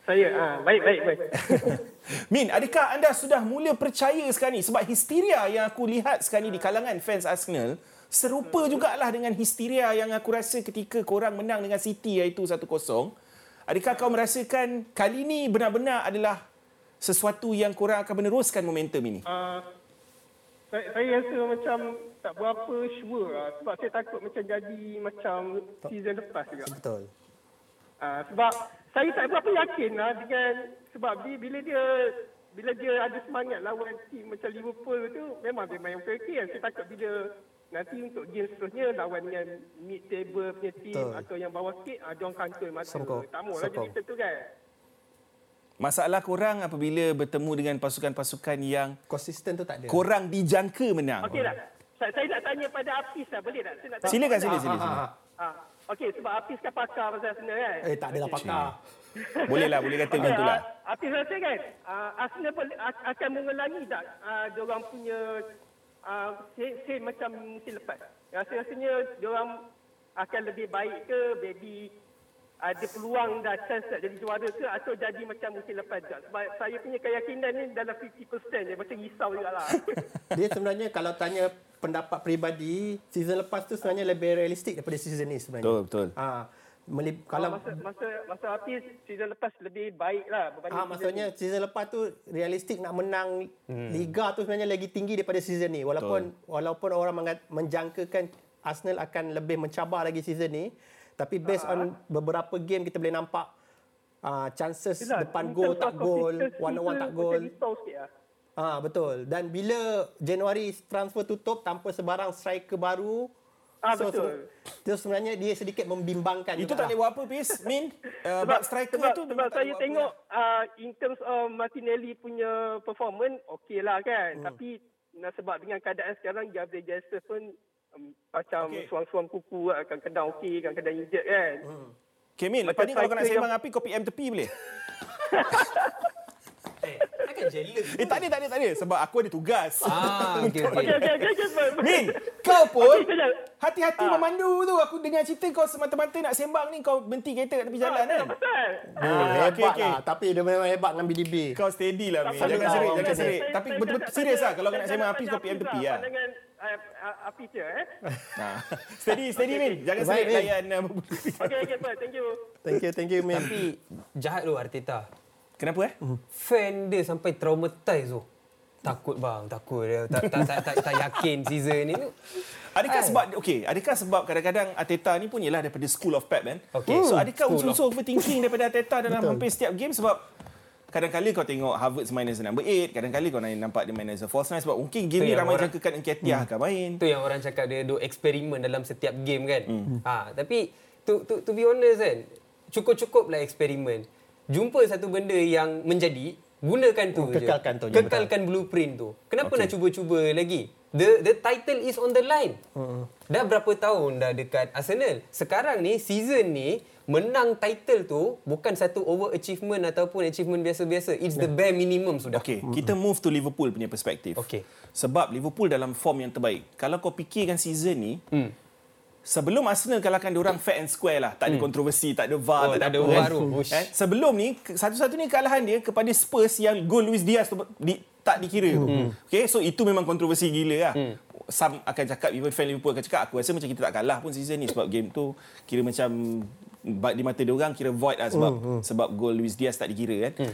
saya. Ah, baik, baik, baik. Min, adakah anda sudah mula percaya sekarang ni? Sebab histeria yang aku lihat sekarang ni di kalangan fans Arsenal, serupa jugalah dengan histeria yang aku rasa ketika korang menang dengan City iaitu 1-0. Adakah kau merasakan kali ni benar-benar adalah sesuatu yang korang akan meneruskan momentum ini? Ah, saya, saya rasa macam tak berapa sure lah. Sebab saya takut macam jadi macam season lepas juga. Betul. Ah, sebab saya tak berapa yakin lah dengan sebab di, bila dia bila dia ada semangat lawan tim macam Liverpool tu memang dia main okey kan. Saya takut bila nanti untuk game seterusnya lawan dengan mid table punya team Betul. atau yang bawah sikit ah, dia orang kantoi mata. Tak maulah jadi macam tu kan. Masalah korang apabila bertemu dengan pasukan-pasukan yang Konsisten tu tak ada. korang dijangka menang. Okey tak? Saya, saya nak tanya pada Apis lah, boleh tak? Saya nak tanya Silakan, sila, sila, sila. Ah, Okey, sebab Apis kan pakar pasal Arsenal kan? Eh tak adalah pakar. Boleh lah, boleh kata macam tu lah. Ah, Apis rasa kan, uh, Arsenal boleh- a- akan mengulangi tak uh, diorang punya uh, same, same macam musim lepas? Rasa-rasanya diorang akan lebih baik ke, maybe ada peluang dah chance nak jadi juara ke atau jadi macam musim lepas juga? Sebab saya punya keyakinan ni dalam 50% je, macam risau juga lah. Dia sebenarnya kalau tanya pendapat peribadi, season lepas tu sebenarnya lebih realistik daripada season ni sebenarnya. Betul, betul. Ha, melib, Kalau kalau masa masa masa Hafiz season lepas lebih baik lah berbanding Ah, season maksudnya season lepas tu realistik nak menang hmm. liga tu sebenarnya lagi tinggi daripada season ni. Walaupun Betul. walaupun orang mengat- menjangkakan Arsenal akan lebih mencabar lagi season ni, tapi based on beberapa game kita boleh nampak uh, chances Yelah, depan gol tak gol, one on one tak gol. lah. Ah betul. Dan bila Januari transfer tutup tanpa sebarang striker baru, Ah, betul. Itu sebenarnya dia sedikit membimbangkan Itu tak boleh buat apa, Pis? Min, uh, sebab, striker sebab, tu sebab saya tengok apa. uh, in terms of Martinelli punya performance okey lah kan Hmm. tapi nah, sebab dengan keadaan sekarang Gabriel Jesus pun um, macam okay. suam-suam kuku lah. kadang-kadang okey kadang-kadang injet kan Hmm. Okay, Min, lepas ni kalau kau nak sembang api, kau PM tepi boleh? Eh, takkan jealous. Eh, tak ada, tak ada, tak ada. Sebab aku ada tugas. Ah, okey okey. okey okey okey okey sebab- Min, kau pun hati-hati Ah. memandu tu. Aku dengar cerita kau semata-mata nak sembang ni, kau berhenti kereta kat tepi jalan kan? Pasal. Oh, Ah, hebat okey, okey. lah. Tapi dia memang hebat dengan BDB. Kau steady lah, Min. Jangan serik, jangan serik. Tapi betul-betul serius lah. Kalau nak sembang api, kau PM tepi lah. Pandangan api je eh. Nah. Steady, steady, Min. Jangan serik Min. layan. uh, Okey okey thank you. Thank you, thank you, man. Tapi jahat tu Arteta. Kenapa eh? Fan dia sampai traumatize tu. Takut bang, takut dia. Tak tak tak tak, tak yakin season ni. Adakah Kan? sebab okey, adakah sebab kadang-kadang Arteta ni pun ialah daripada school of Pep kan? Okey. So adakah unsur-unsur overthinking daripada Arteta dalam hampir setiap game sebab kadang-kadang kau tengok Harvard's main as number 8, kadang-kadang kau nampak dia main as a false nine sebab mungkin game Tu ni ramai orang- jangkakan Nketiah akan main. Tu yang orang cakap dia duk eksperimen dalam setiap game kan. Ha, tapi to, to, to be honest kan, cukup-cukup lah eksperimen. Jumpa satu benda yang menjadi, gunakan tu Oh, je. kekalkan tu je, Kekalkan blueprint tu. Kenapa Okey. nak cuba-cuba lagi? The the title is on the line. Dah berapa tahun dah dekat Arsenal. Sekarang ni, season ni, menang title tu bukan satu overachievement ataupun achievement biasa-biasa. It's the bare minimum sudah. Okey, kita move to Liverpool punya perspektif. Okey. Sebab Liverpool dalam form yang terbaik. Kalau kau fikirkan season ni, Hmm. Sebelum Arsenal kalahkan diorang fair and square lah. Tak ada kontroversi, tak ada VAR, Oh, tak, tak ada apa VAR kan. Sebelum ni, ke- satu-satunya kalahan dia kepada Spurs yang gol Luis Diaz tu di, tak dikira tu. Okay, so itu memang kontroversi gila lah. Some akan cakap, even fan Liverpool akan cakap, aku rasa macam kita tak kalah pun season ni sebab game tu kira macam di mata diorang kira void lah sebab sebab gol Luis Diaz tak dikira kan.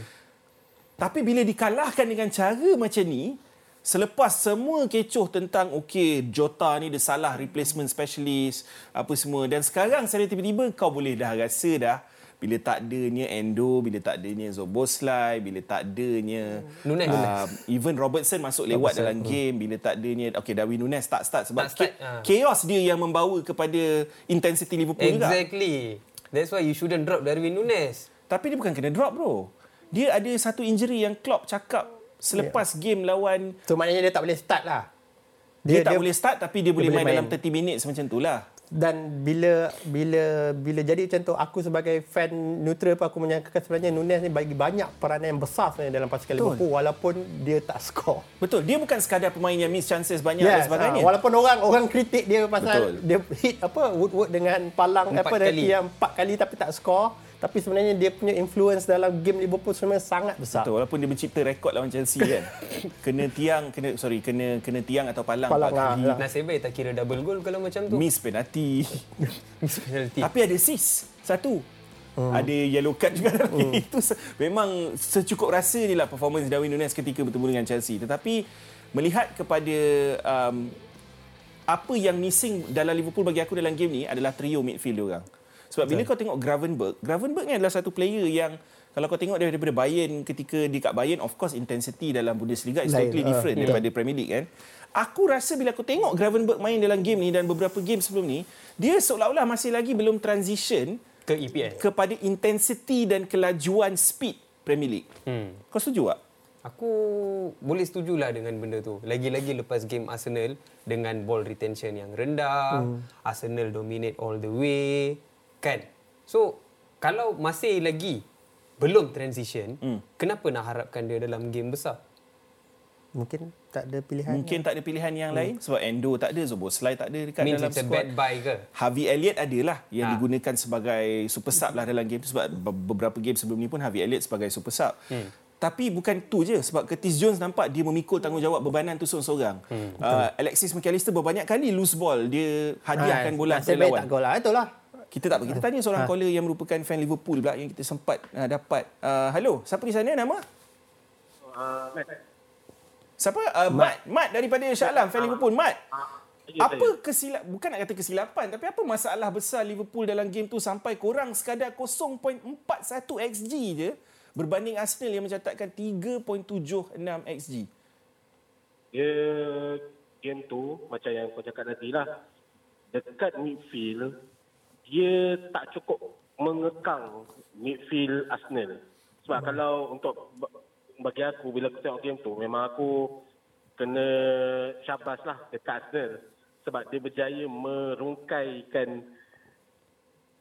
Tapi bila dikalahkan dengan cara macam ni, selepas semua kecoh tentang okey Jota ni dia salah replacement specialist apa semua dan sekarang saya tiba-tiba kau boleh dah rasa dah bila tak adanya Endo, bila tak adanya Zoboslai, bila tak adanya Nunes. uh, even Robertson masuk lewat Robertson, dalam game, bila tak adanya okey Darwin Nunes tak start sebab Tak start, ke- ah. chaos dia yang membawa kepada intensity Liverpool juga. Exactly. That's why you shouldn't drop Darwin Nunes. Tapi dia bukan kena drop bro. Dia ada satu injury yang Klopp cakap selepas game lawan So maknanya dia tak boleh start lah. dia, dia tak boleh start tapi dia, boleh boleh main, dalam main. 30 minutes macam tu lah. Dan bila bila bila jadi macam tu aku sebagai fan neutral pun aku menyangkakan sebenarnya Nunes ni bagi banyak peranan yang besar sebenarnya dalam pasukan Betul. Liverpool walaupun dia tak skor. Betul, dia bukan sekadar pemain yang miss chances banyak dan Yes, sebagainya. ha, walaupun orang orang kritik dia pasal Betul. dia hit apa Woodward dengan palang Empat apa kali. yang empat kali tapi tak skor tapi sebenarnya dia punya influence dalam game Liverpool sebenarnya sangat besar. Betul, walaupun dia mencipta rekod lawan Chelsea kan. kena tiang, kena sorry, kena kena tiang atau palang, Palang, empat ah, kali. lah. Nasib baik tak kira double goal kalau macam tu. Miss penalti. Miss penalty. Tapi ada sis satu. Hmm. Ada yellow card juga hmm. Itu se- memang secukup rasa je lah performance Darwin Nunes ketika bertemu dengan Chelsea. Tetapi melihat kepada um, apa yang missing dalam Liverpool bagi aku dalam game ni adalah trio midfield dia orang. Sebab bila kau tengok Gravenberg, Gravenberg ni adalah satu player yang kalau kau tengok daripada Bayern ketika di kat Bayern of course intensity dalam Bundesliga is totally ah, different betul. daripada Premier League kan. Aku rasa bila aku tengok Gravenberg main dalam game ni dan beberapa game sebelum ni, dia seolah-olah masih lagi belum transition Ke EPL. kepada intensity dan kelajuan speed Premier League. Hmm. Kau setuju tak? Aku boleh setujulah dengan benda tu. Lagi-lagi lepas game Arsenal dengan ball retention yang rendah, hmm. Arsenal dominate all the way, kan? So, kalau masih lagi belum transition, hmm. kenapa nak harapkan dia dalam game besar? Mungkin tak ada pilihan. Mungkin tak ada pilihan yang lain sebab Endo tak ada, Zoboslai tak ada dekat Means dalam it's a squad. bad buy ke? Harvey Elliott adalah yang Ah. digunakan sebagai super sub lah dalam game tu sebab be- beberapa game sebelum ni pun Harvey Elliott sebagai super sub. Hmm. Tapi bukan tu je sebab Curtis Jones nampak dia memikul tanggungjawab bebanan tu seorang-seorang. Hmm, uh, Alexis McAllister berbanyak kali loose ball, dia hadiahkan bola Nasib kepada baik lawan. tak gol lah. Itulah. Kita tak apa. Kita tanya seorang caller yang merupakan fan Liverpool pula yang kita sempat uh, dapat. Uh, hello, siapa di sana nama? Siapa? Uh, Mat. Mat daripada Shah Alam, fan Liverpool. Mat. Apa kesilap bukan nak kata kesilapan tapi apa masalah besar Liverpool dalam game tu sampai korang sekadar 0.41 XG je berbanding Arsenal yang mencatatkan 3.76 XG. dia game tu macam yang kau cakap tadi lah. Dekat midfield, dia tak cukup mengekang midfield Arsenal. Sebab hmm. kalau untuk bagi aku bila aku tengok game tu memang aku kena syabas lah dekat Arsenal sebab dia berjaya merungkaikan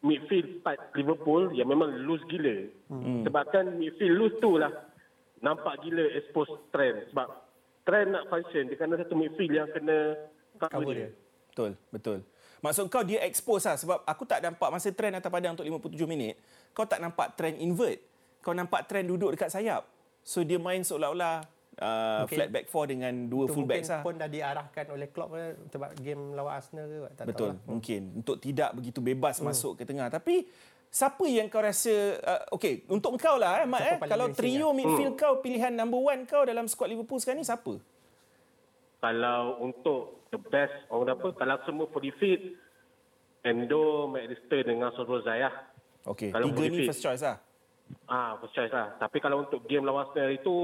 midfield part Liverpool yang memang loose gila. Hmm. Sebabkan midfield loose tu lah nampak gila expose trend sebab trend nak function dia kena satu midfield yang kena cover, Cover dia. dia. Betul, betul. Maksud kau dia expose lah sebab aku tak nampak masa trend atas padang untuk 57 minit, kau tak nampak trend invert. Kau nampak trend duduk dekat sayap. So dia main seolah-olah uh, Mungkin- flat back four dengan dua Itu full mungkin backs lah. pun dah diarahkan oleh Klopp sebab game lawan Arsenal ke tak Betul, tahu lah. mungkin untuk tidak begitu bebas masuk ke tengah. Tapi siapa yang kau rasa uh, okey, untuk kau lah eh Mat Siapa eh kalau trio midfield kau pilihan number one kau dalam squad Liverpool sekarang ni siapa? Kalau untuk the best orang apa kalau semua fully fit Endo, McAllister dengan Sorozai lah. Okey, Kalau tiga ni fit. first choice lah. Ah, first choice lah. Tapi kalau untuk game lawan Arsenal itu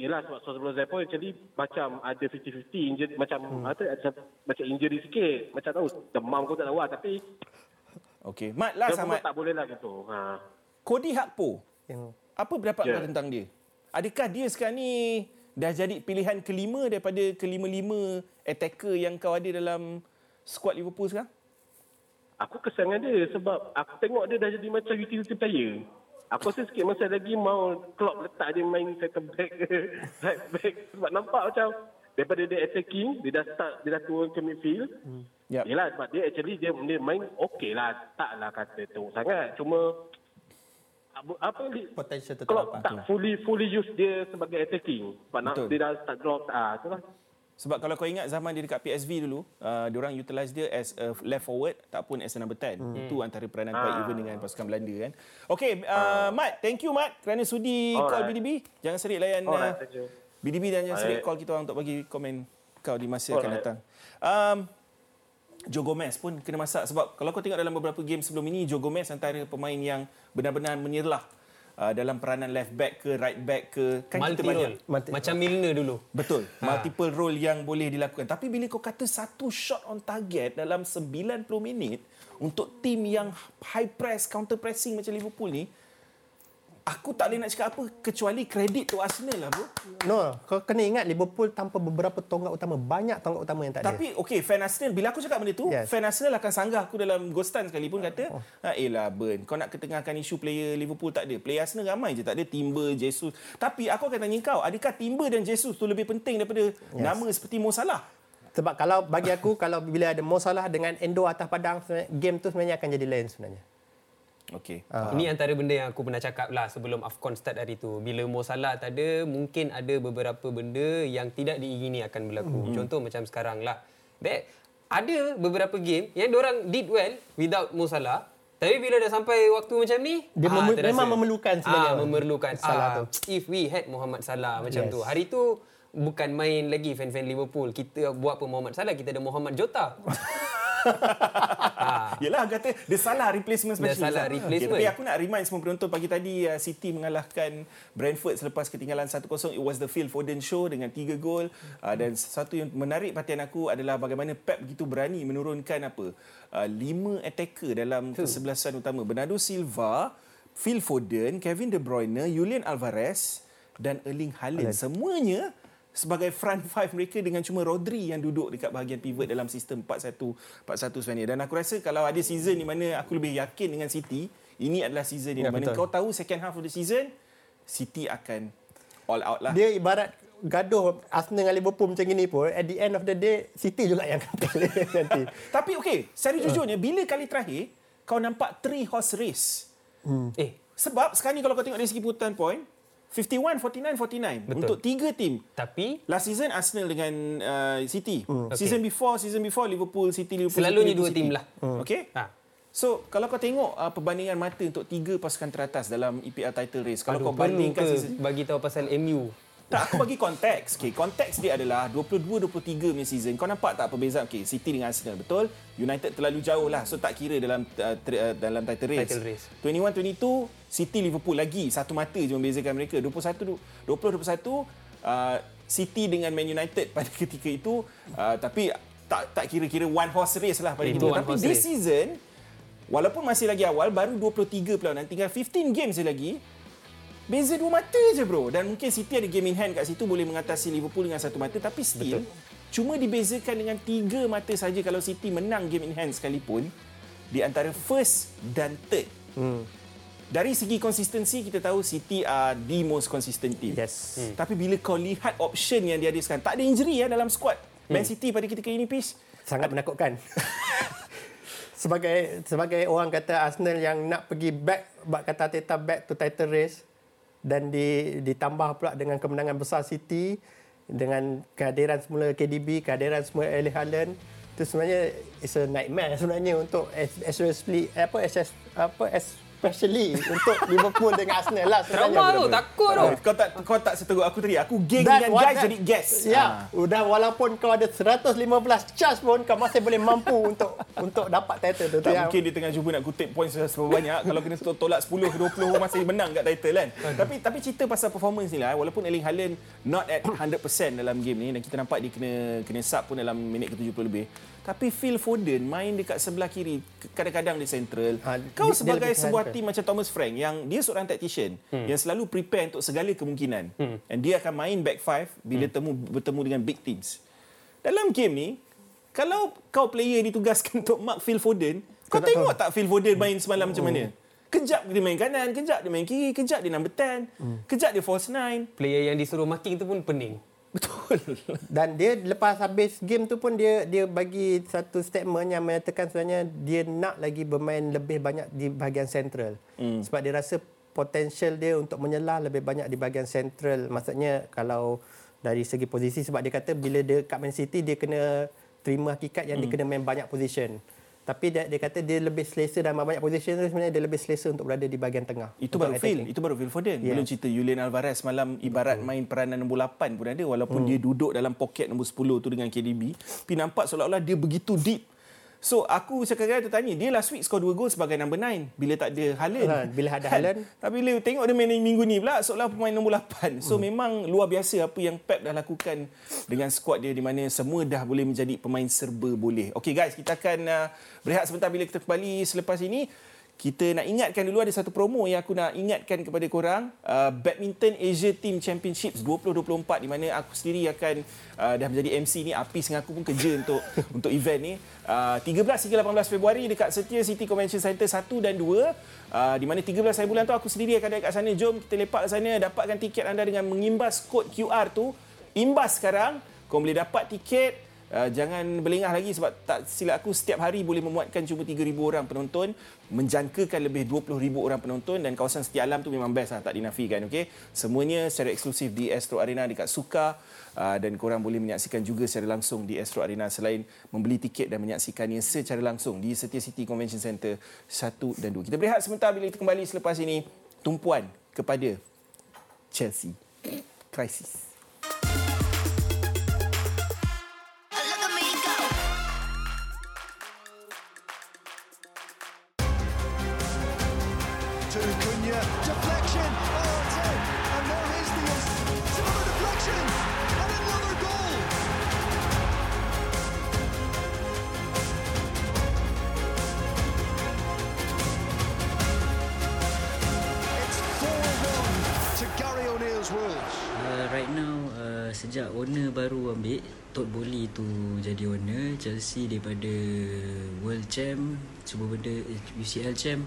Yelah sebab Sorozai pun actually macam ada 50-50 injury, macam hmm. ada, ada macam injury sikit. Macam tahu demam kau tak tahu lah. Tapi Okey, Mat pun Ahmad. tak boleh lah gitu. Ha. Cody Hakpo. Yang Apa pendapat Ya. kau tentang dia? Adakah dia sekarang ni dah jadi pilihan kelima daripada kelima-lima attacker yang kau ada dalam squad Liverpool sekarang? Aku kesangan dia sebab aku tengok dia dah jadi macam utility player. Aku rasa sikit masa lagi mau Klopp letak dia main center back right back sebab nampak macam daripada dia attacking dia dah start dia dah turun ke midfield. Hmm. Yap. Yelah sebab dia actually dia, dia main okey lah taklah kata teruk sangat cuma apa, Potential tu tak fully fully use dia sebagai attacking sebab nak, dia dah start drop ah itulah. Sebab kalau kau ingat zaman dia dekat PSV dulu, uh, diorang utilise dia as a left forward ataupun as a number 10. Hmm. Itu antara peranan Ah. even dengan pasukan Belanda kan. Okey, uh, Mat, thank you Mat kerana sudi Alright. call BDB. Jangan serik layan Alright, uh. BDB dan jangan serik call kita orang untuk bagi komen kau di masa akan Alright. datang. Um, Joe Gomez pun kena masak sebab kalau kau tengok dalam beberapa game sebelum ini Joe Gomez antara pemain yang benar-benar menyerlah uh, dalam peranan left back ke right back ke kan Multi kita banyak role. Multi- Macam Milner dulu. Betul. Multiple role yang boleh dilakukan. Tapi bila kau kata satu shot on target dalam 90 minit untuk tim yang high press, counter pressing macam Liverpool ni, aku tak boleh nak cakap apa kecuali kredit tu Arsenal lah bro. No, kau kena ingat Liverpool tanpa beberapa tonggak utama. Banyak tonggak utama yang tak ada. Tapi okey, fan Arsenal, bila aku cakap benda tu, yes. Fan Arsenal akan sanggah aku dalam Ghostan sekalipun kata, oh. ha, elah Ben, kau nak ketengahkan isu player Liverpool tak ada. Player Arsenal ramai je, tak ada Timber, Jesus. Tapi aku akan tanya kau, adakah Timber dan Jesus tu lebih penting daripada yes. nama seperti Mo Salah? Sebab kalau bagi aku kalau bila ada Mo Salah dengan Endo atas padang game tu sebenarnya akan jadi lain sebenarnya. Okey. Ah. Ini antara benda yang aku pernah cakap lah sebelum AFCON start hari tu. Bila Mo Salah tak ada, mungkin ada beberapa benda yang tidak diingini akan berlaku. Hmm. Mm. Contoh macam sekarang lah. Baik, ada beberapa game yang orang did well without Mo Salah. Tapi bila dah sampai waktu macam ni, Dia memu- memang memerlukan sebenarnya. Ah, memerlukan. Salah ah, tu. If we had Muhammad Salah macam Yes. tu. Hari tu bukan main lagi fan-fan Liverpool. Kita buat apa Muhammad Salah, kita ada Muhammad Jota. ah. Yelah kata dia salah replacement Dia specialist. salah lah. replacement. Okay, tapi aku nak remind semua penonton pagi tadi uh, City mengalahkan Brentford selepas ketinggalan 1-0. It was the Phil Foden show dengan 3 gol. Uh, dan satu yang menarik perhatian aku adalah bagaimana Pep begitu berani menurunkan apa? Uh, lima attacker dalam kesebelasan utama. Bernardo Silva, Phil Foden, Kevin De Bruyne, Julian Alvarez dan Erling Haaland. Semuanya sebagai front five mereka dengan cuma Rodri yang duduk dekat bahagian pivot dalam sistem 4-1 4-1 sebenarnya. Dan aku rasa kalau ada season di mana aku lebih yakin dengan City, ini adalah season di Ya, mana betul. kau tahu second half of the season City akan all out lah. Dia ibarat gaduh Arsenal dengan Liverpool macam ini pun at the end of the day City juga yang akan nanti. Tapi okey, secara jujurnya bila kali terakhir kau nampak three horse race? Eh, Sebab sekarang ni kalau kau tengok dari segi putusan point, 51 49 49 Betul. untuk tiga tim. tapi Last season Arsenal dengan uh, City. Okay. Season before, season before Liverpool, City, Liverpool. Selalunya City, dua tim lah. Okay? Ha. So, kalau kau tengok uh, perbandingan mata untuk tiga pasukan teratas dalam EPL title race, kalau Aduh, kau bandingkan season... bagi tahu pasal MU? Tak, aku bagi konteks. Okay, konteks dia adalah 22-23 punya season. Kau nampak tak perbezaan? Okay, City dengan Arsenal, betul? United terlalu jauh lah. So, tak kira dalam uh, tri, uh, dalam title race. Title race. 21-22, City Liverpool lagi. Satu mata je membezakan mereka. 21 20-21, uh, City dengan Man United pada ketika itu uh, tapi tak tak kira-kira one horse race lah pada Itu itu. Tapi this race. season walaupun masih lagi awal baru 23 perlawanan tinggal 15 games je lagi Beza dua mata je bro Dan mungkin City ada game in hand kat situ Boleh mengatasi Liverpool dengan satu mata Tapi still Betul. Cuma dibezakan dengan tiga mata saja Kalau City menang game in hand sekalipun Di antara first dan third Hmm. Dari segi konsistensi Kita tahu City are the most consistent team Yes. hmm. Tapi bila kau lihat option yang dia ada sekarang Tak ada injury ya dalam squad Man City pada ketika ini Pish sangat menakutkan. sebagai sebagai orang kata Arsenal yang nak pergi back bak kata Arteta back to title race dan di, ditambah pula dengan kemenangan besar City dengan kehadiran semula KDB, kehadiran semula Erling Haaland itu sebenarnya it's a nightmare sebenarnya untuk especially apa SS, apa especially untuk Liverpool dengan Arsenal lah sebenarnya. Trauma tu, takut tu. Oh, kau tak kau tak seteruk aku tadi. Aku geng dengan guys that- jadi guess. Ya, Ah. udah walaupun kau ada 115 charge pun kau masih boleh mampu untuk untuk dapat title tu. Tak mungkin dia tengah cuba nak kutip points seberapa banyak kalau kena to- tolak 10 ke 20 masih menang kat title kan. tapi tapi cerita pasal performance ni lah walaupun Erling Haaland not at 100% dalam game ni dan kita nampak dia kena kena sub pun dalam minit ke-70 lebih. Tapi Phil Foden main dekat sebelah kiri kadang-kadang di central. Ah, Kau dia- dia sebagai lebih sebuah tim macam Thomas Frank yang dia seorang tactician hmm. yang selalu prepare untuk segala kemungkinan. Hmm. And dia akan main back five bila hmm. temu bertemu dengan big teams. Dalam game ni kalau kau player ditugaskan untuk mark Phil Foden, kau, tak tengok tak Phil Foden main semalam macam mana? Kejap dia main kanan, kejap dia main kiri, kejap dia number 10, kejap dia false nine. Player yang disuruh marking tu pun pening. Betul. Dan dia lepas habis game tu pun dia dia bagi satu statement yang menyatakan sebenarnya dia nak lagi bermain lebih banyak di bahagian central. Hmm. Sebab dia rasa potensial dia untuk menyelah lebih banyak di bahagian central. Maksudnya kalau dari segi posisi sebab dia kata bila dia kat Man City dia kena terima hakikat yang hmm. dia kena main banyak position. Tapi dia, dia kata dia lebih selesa dalam banyak position tu sebenarnya dia lebih selesa untuk berada di bahagian tengah. Itu baru attacking. itu baru Phil Foden. Yeah. Belum cerita Julian Alvarez malam ibarat main peranan nombor 8 pun ada walaupun dia duduk dalam poket nombor 10 tu dengan KDB, tapi nampak seolah-olah dia begitu deep. So aku cakap tertanya, dia last week skor 2 gol sebagai number 9 bila tak ada Haaland. Ha, bila ada Haaland. Tapi bila tengok dia main minggu ni pula seolah pemain nombor 8. So memang luar biasa apa yang Pep dah lakukan dengan skuad dia di mana semua dah boleh menjadi pemain serba boleh. Okey guys, kita akan uh, berehat sebentar bila kita kembali selepas ini. Kita nak ingatkan dulu ada satu promo yang aku nak ingatkan kepada korang. Uh, Badminton Asia Team Championships 2024 di mana aku sendiri akan uh, dah menjadi MC ni. Apis dengan aku pun kerja untuk untuk event ni. Uh, 13 hingga 18 Februari dekat Setia City Convention Centre 1 dan 2. Uh, di mana 13 hari bulan tu aku sendiri akan ada kat sana. Jom kita lepak ke sana dapatkan tiket anda dengan mengimbas kod QR tu. Imbas sekarang. Kau boleh dapat tiket Uh, jangan berlengah lagi sebab tak silap aku setiap hari boleh memuatkan cuma 3,000 orang penonton menjangkakan lebih 20,000 orang penonton dan kawasan setia alam tu memang best lah tak dinafikan okay? semuanya secara eksklusif di Astro Arena dekat Suka uh, dan korang boleh menyaksikan juga secara langsung di Astro Arena. Selain membeli tiket dan menyaksikannya secara langsung di Setia City Convention Centre 1 dan 2 kita berehat sebentar bila kita kembali selepas ini. Tumpuan kepada Chelsea. Crisis Deflection. Oh, it's in. And there is the it's another deflection and another goal. It's 4-1 to Gary O'Neill's Wolves. Uh, right now uh, sejak owner baru ambil Todd Bowley tu jadi owner Chelsea daripada World Champ cuba benda UCL Champ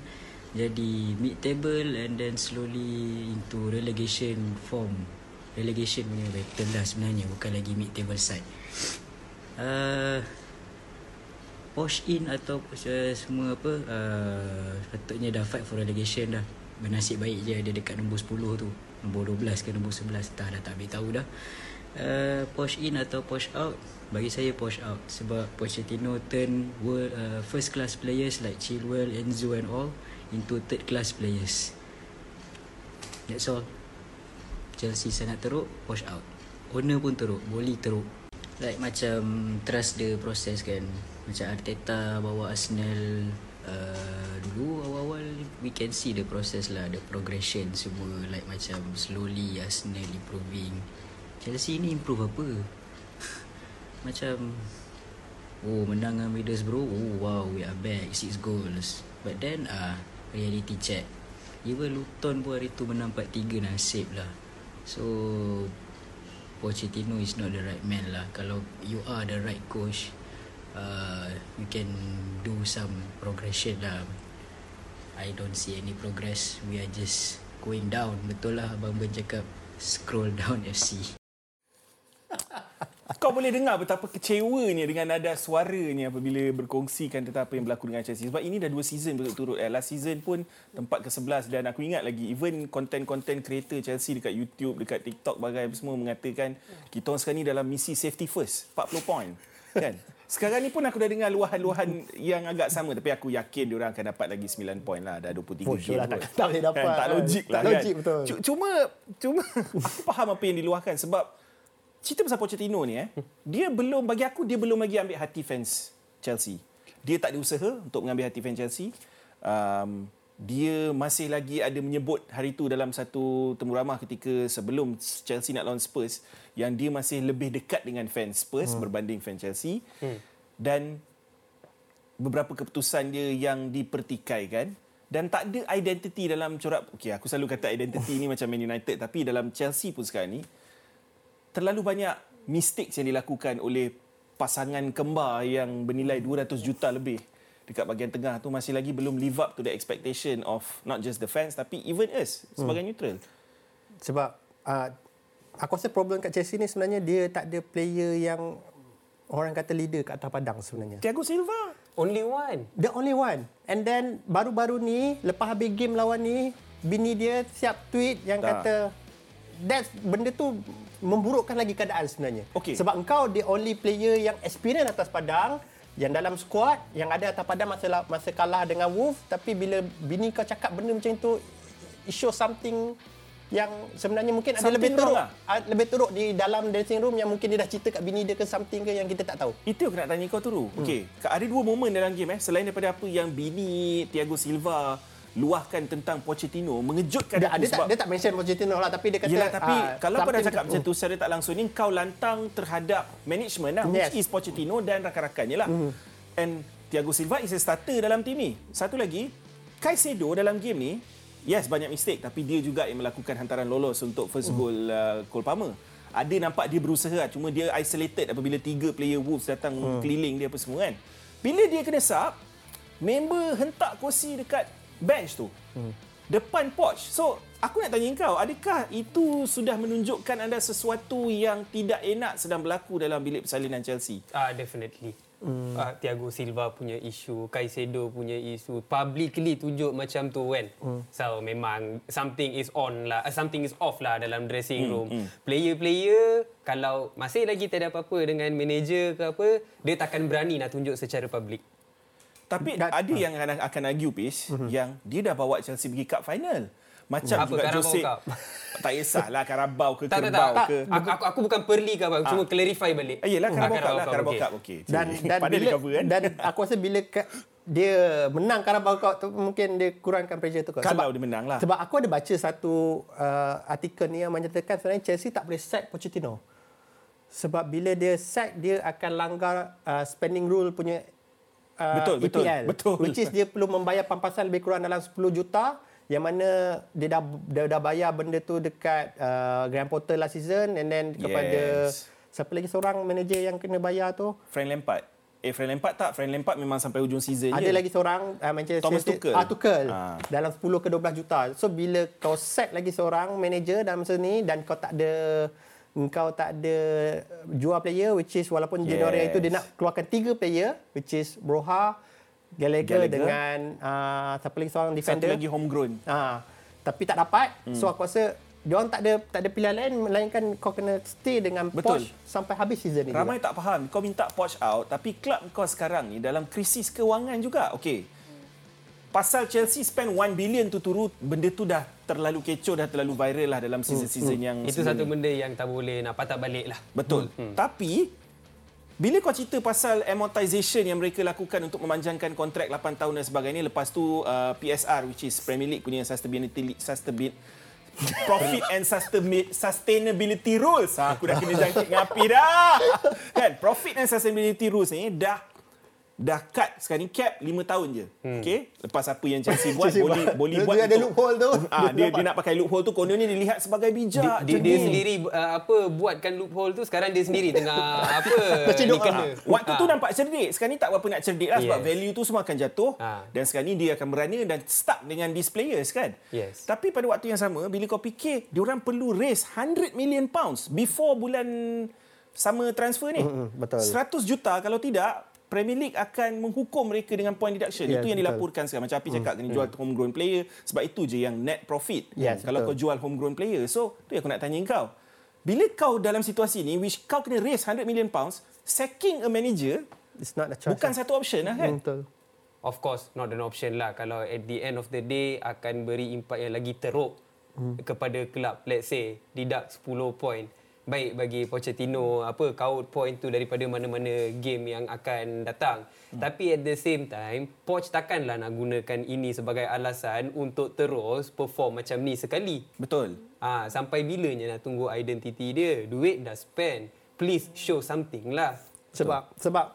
jadi mid table and then slowly into relegation form. Relegation punya battle lah sebenarnya bukan lagi mid table side. Uh, push in atau uh, semua apa uh, patutnya dah fight for relegation dah. Bernasib baik je ada dekat nombor 10 tu. Nombor 12 ke nombor 11 dah dah tak ambil tahu dah. Uh, push in atau push out? Bagi saya push out. Sebab Pochettino turn world, uh, first class players like Chilwell, Enzo and all into third class players. That's all. Chelsea sangat teruk push out. Owner pun teruk Boli teruk. Like macam trust the process kan. Macam Arteta bawa Arsenal uh, dulu awal-awal we can see the process lah the progression semua. Like macam slowly Arsenal improving. Chelsea ni improve apa? Macam Oh menang dengan Middlesbrough Oh wow we are back Six goals. But then ah uh, Reality check. Even Luton pun hari tu menang 4-3 Nasib lah. So Pochettino is not the right man lah. Kalau you are the right coach uh, You can do some progression lah. I don't see any progress. We are just going down. Betul lah Abang Ben cakap Scroll down FC Kau boleh dengar betapa kecewanya dengan nada suaranya apabila berkongsikan tentang apa yang berlaku dengan Chelsea. Sebab ini dah dua season berturut-turut. Eh. Last season pun tempat ke-11 dan aku ingat lagi even konten-konten creator Chelsea dekat YouTube, dekat TikTok bagai semua mengatakan kita orang sekarang ni dalam misi safety first, 40 point. Kan? Sekarang ni pun aku dah dengar luahan-luahan yang agak sama tapi aku yakin dia orang akan dapat lagi 9 point lah dah 23 Push game. lah, kot. tak- tak boleh dapat. Kan? Tak logik Tak lah kan. logik, betul. Cu- Cuma cuma aku faham apa yang diluahkan sebab cerita pasal Pochettino ni eh dia belum bagi aku dia belum lagi ambil hati fans Chelsea. Dia tak ada usaha untuk mengambil hati fans Chelsea. Um, dia masih lagi ada menyebut hari itu dalam satu temu ramah ketika sebelum Chelsea nak lawan Spurs yang dia masih lebih dekat dengan fans Spurs hmm. berbanding fans Chelsea. Hmm. Dan beberapa keputusan dia yang dipertikaikan dan tak ada identiti dalam corak okey aku selalu kata identiti ni macam Man United tapi dalam Chelsea pun sekarang ni terlalu banyak mistakes yang dilakukan oleh pasangan kembar yang bernilai 200 juta lebih dekat bahagian tengah tu masih lagi belum live up to the expectation of not just the fans tapi even us sebagai neutral. Sebab uh, aku rasa problem kat Chelsea ni sebenarnya dia tak ada player yang orang kata leader kat atas padang sebenarnya. Thiago Silva Only one. The only one. And then baru-baru ni lepas habis game lawan ni bini dia siap tweet yang Tak. kata that's benda tu memburukkan lagi keadaan sebenarnya. Okey. Sebab engkau the only player yang experience atas padang yang dalam squad yang ada atas padang masa masa kalah dengan Wolves tapi bila bini kau cakap benda macam tu it show something yang sebenarnya mungkin ada Something lebih wrong teruk lah. ah, lebih teruk di dalam dressing room yang mungkin dia dah cerita kat bini dia ke something ke yang kita tak tahu. Itu aku nak tanya kau tu. Hmm. Okey, ada dua momen dalam game eh selain daripada apa yang bini Thiago Silva luahkan tentang Pochettino mengejutkan Dia, aku dia, tak, sebab dia tak mention Pochettino lah tapi dia kata Yelah, tapi ah, kalau kau dah something cakap tu- macam tu secara tak langsung ni kau lantang terhadap management lah which Yes. is Pochettino dan rakan-rakannya lah. Mm. And Thiago Silva is a starter dalam tim ni. Satu lagi, Caicedo dalam game ni yes banyak mistake tapi dia juga yang melakukan hantaran lolos untuk first goal uh, Cole Palmer. Ada nampak dia berusaha lah, cuma dia isolated apabila tiga player Wolves datang mm. keliling dia apa semua kan. Bila dia kena sub, member hentak kursi dekat bench tu. Hmm. Depan Poch. So, aku nak tanya kau, adakah itu sudah menunjukkan anda sesuatu yang tidak enak sedang berlaku dalam bilik persalinan Chelsea? Ah definitely. Hmm. Uh, Thiago Silva punya isu, Caicedo punya isu, publicly tunjuk macam tu kan. Hmm. So memang something is on lah, uh, something is off lah dalam dressing room. Hmm. Player-player kalau masih lagi tak ada apa-apa dengan manager ke apa, dia takkan berani nak tunjuk secara public. Tapi Dan- ada yang akan, akan argue Pis, yang dia dah bawa Chelsea pergi cup final. Macam Apa, juga Jose. Tak kisahlah Carabao ke Tak, tak, Kerbau tak. ke. Aku, aku, aku bukan perli ke apa, cuma clarify balik. Eh, yelah Carabao Ah, Cup lah, Carabao okey. Cup. Okey. dan dan bila dia cover kan? dan aku rasa bila ka- dia menang Carabao Cup tu mungkin dia kurangkan pressure tu kot. Kalau dia menang lah. Sebab aku ada baca satu uh, artikel ni yang menyatakan sebenarnya Chelsea tak boleh sack Pochettino. Sebab bila dia sack dia akan langgar uh, spending rule punya uh, Betul, betul, EPL. betul. Which is dia perlu membayar pampasan lebih kurang dalam 10 juta yang mana dia dah dia dah bayar benda tu dekat uh, Grand Potter last season and then kepada Yes. siapa lagi seorang manager yang kena bayar tu Frank Lampard. Eh, Frank Lampard tak. Frank Lampard memang sampai hujung season ada je. lagi seorang uh, Manchester Thomas Tuchel. Ah, Tuchel. Ah. Dalam 10 ke 12 juta. So bila kau sack lagi seorang manager dalam masa ni dan kau tak ada kau tak ada jual player which is walaupun Yes. Januari itu dia nak keluarkan tiga player which is Broha, Gallagher, Gallagher. dengan uh, siapa lagi seorang Satu defender. lagi homegrown. Ah, tapi tak dapat. Hmm. So aku rasa dia orang tak ada tak ada pilihan lain melainkan kau kena stay dengan Betul. Poch sampai habis season ni. Ramai juga. tak faham. Kau minta Poch out tapi klub kau sekarang ni dalam krisis kewangan juga. Okey. Pasal Chelsea spend 1 billion tu turut, benda tu dah terlalu kecoh, dah terlalu viral lah dalam season-season yang Itu sebelum satu benda yang tak boleh nak patah balik lah. Betul. Hmm. Tapi bila kau cerita pasal amortization yang mereka lakukan untuk memanjangkan kontrak 8 tahun dan sebagainya lepas tu uh, PSR which is Premier League punya sustainability sustainability profit and sustain- sustainability rules. Ha, aku dah kena jangkit dengan api dah. Kan? Profit and sustainability rules ni dah dah cut sekarang ni cap 5 tahun je. Hmm. Okey. Lepas apa yang Chelsea buat, Chelsea boleh buat. boleh Dia- buat dia ada loophole tu. Ah, Dia dia, dia nak pakai loophole tu kononnya dilihat sebagai dia, bijak. dia, dia ni. sendiri uh, apa buatkan loophole tu sekarang dia sendiri tengah apa dikena. Ah, Waktu tu nampak cerdik. Sekarang ni tak berapa nak cerdik lah sebab Yes. value tu semua akan jatuh. Ah. Dan sekarang ni dia akan berana dan stuck dengan these players kan. Yes. Tapi pada waktu yang sama, bila kau fikir, diorang perlu raise 100 million pounds before bulan summer transfer ni. Mm-mm, betul. 100 juta kalau tidak, Premier League akan menghukum mereka dengan point deduction. Yes, itu yang betul. dilaporkan sekarang. Macam Api cakap, kena jual homegrown player. Sebab itu je yang net profit. Yes, kalau betul. kau jual homegrown player. So, tu yang aku nak tanya kau. Bila kau dalam situasi ni, which kau kena raise 100 million pounds, sacking a manager It's not a choice. bukan satu option lah kan? Hmm, Betul. Of course not an option lah kalau at the end of the day akan beri impak yang lagi teruk hmm. kepada kelab let's say deduct 10 point baik bagi Pochettino apa count point tu daripada mana-mana game yang akan datang hmm. tapi at the same time Poch takkanlah nak gunakan ini sebagai alasan untuk terus perform macam ni sekali Betul. Ah, sampai bilanya nak tunggu identiti dia? Duit dah spend. Please show something lah. Sebab sebab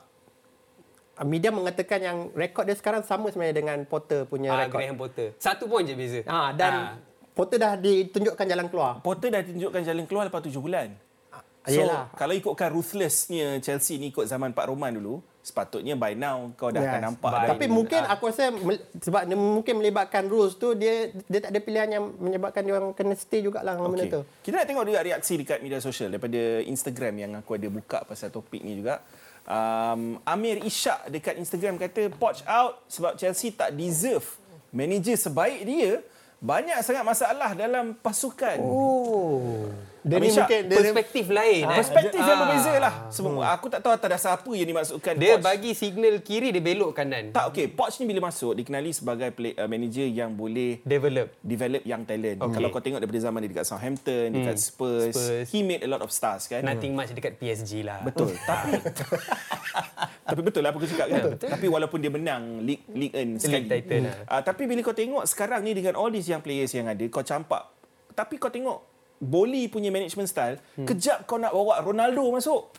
uh, media mengatakan yang rekod dia sekarang sama sebenarnya dengan Potter punya Ah, rekod. Graham Potter. Satu pun je beza. Ah dan Ah. Potter dah ditunjukkan jalan keluar. Potter dah tunjukkan jalan keluar lepas tujuh bulan. Ah, So, yelah. kalau ikutkan ruthlessnya Chelsea ni ikut zaman Pak Roman dulu, sepatutnya by now kau dah akan nampak. By- dah- Tapi mungkin Ah, aku rasa sebab dia mungkin melibatkan rules tu dia dia tak ada pilihan yang menyebabkan dia orang kena stay jugalah dengan benda Okey. tu. Kita nak tengok juga reaksi dekat media sosial daripada Instagram yang aku ada buka pasal topik ni juga. Um, Amir Ishak dekat Instagram kata Poch out sebab Chelsea tak deserve manager sebaik dia. Banyak sangat masalah dalam pasukan. Oh. Dia ni mungkin dia Perspektif lain. eh. Perspektif yang Ah. berbeza lah. Sebab aku tak tahu atas dasar apa yang dimaksudkan Dia Poch. bagi signal kiri, dia belok kanan. Tak, okey. Poch ni bila masuk, dikenali sebagai play, uh, manager yang boleh Develop. develop young talent. Okey. Kalau kau tengok daripada zaman dia dekat Southampton, dekat Spurs, Spurs. he made a lot of stars kan. Nothing much dekat PSG lah. Betul. Tapi tapi betul lah apa aku cakap kan. Tapi walaupun dia menang league league earn sekali. League title lah. Uh, tapi bila kau tengok sekarang ni dengan all these young players yang ada, kau campak. Tapi kau tengok Boli punya management style, hmm. kejap kau nak bawa Ronaldo masuk.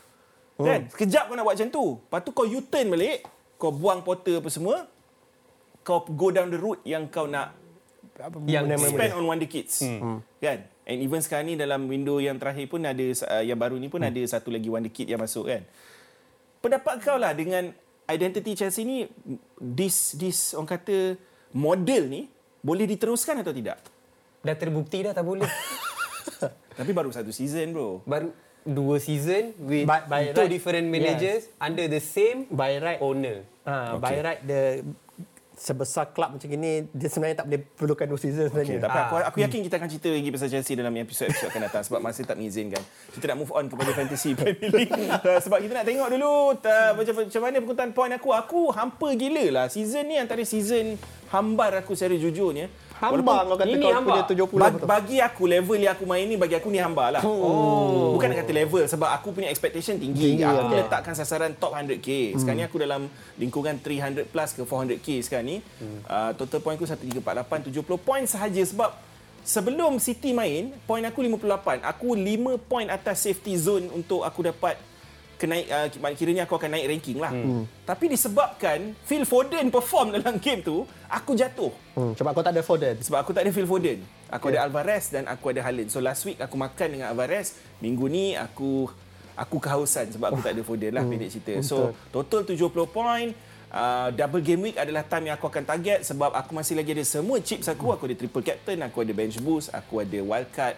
Kan? Kejap kau nak buat macam tu. Lepas tu kau U-turn balik, kau buang Potter apa semua, kau go down the route yang kau nak Yang spend on Wonder Kids. Hmm. Kan? And even sekarang ni dalam window yang terakhir pun ada uh, yang baru ni pun hmm. ada satu lagi Wonder Kid yang masuk kan. Pendapat kau lah dengan identity Chelsea ni this this orang kata model ni boleh diteruskan atau tidak? Dah terbukti dah tak boleh. Tapi baru satu season bro. Baru dua season with By- by two right. different managers under the same by right owner. Ha, Okey. by right the sebesar klub macam ini dia sebenarnya tak boleh perlukan dua season Okay, sebenarnya. tapi aku, aku yakin kita akan cerita lagi pasal Chelsea dalam episod-episod akan datang sebab masa tak mengizinkan. Kita nak move on kepada fantasy Premier League. Uh, sebab kita nak tengok dulu uh, macam, macam mana perkuntaan poin aku. Aku hampa gila lah. Season ni antara season hambar aku secara jujurnya. Hamba kau kata ini kau hamba. punya 70 Bag, betul. bagi aku level yang aku main ni bagi aku ni hamba lah. Oh. Bukan nak kata level sebab aku punya expectation tinggi. Tinggi, aku okey. letakkan sasaran top 100k. Sekarang ni aku dalam lingkungan 300 plus ke 400k sekarang ni. Uh, total point aku 1348 70 point sahaja sebab sebelum City main point aku 58. Aku 5 point atas safety zone untuk aku dapat kenaik uh, kiranya aku akan naik ranking lah. Hmm. Tapi disebabkan Phil Foden perform dalam game tu, aku jatuh. Hmm, sebab kau tak ada Foden. Sebab aku tak ada Phil Foden. Aku yeah. ada Alvarez dan aku ada Haaland. So last week aku makan dengan Alvarez. Minggu ni aku aku kehausan sebab aku tak ada Foden lah pendek cerita. So total 70 point. Uh, double game week adalah time yang aku akan target sebab aku masih lagi ada semua chips aku. Aku ada triple captain, aku ada bench boost, aku ada wild card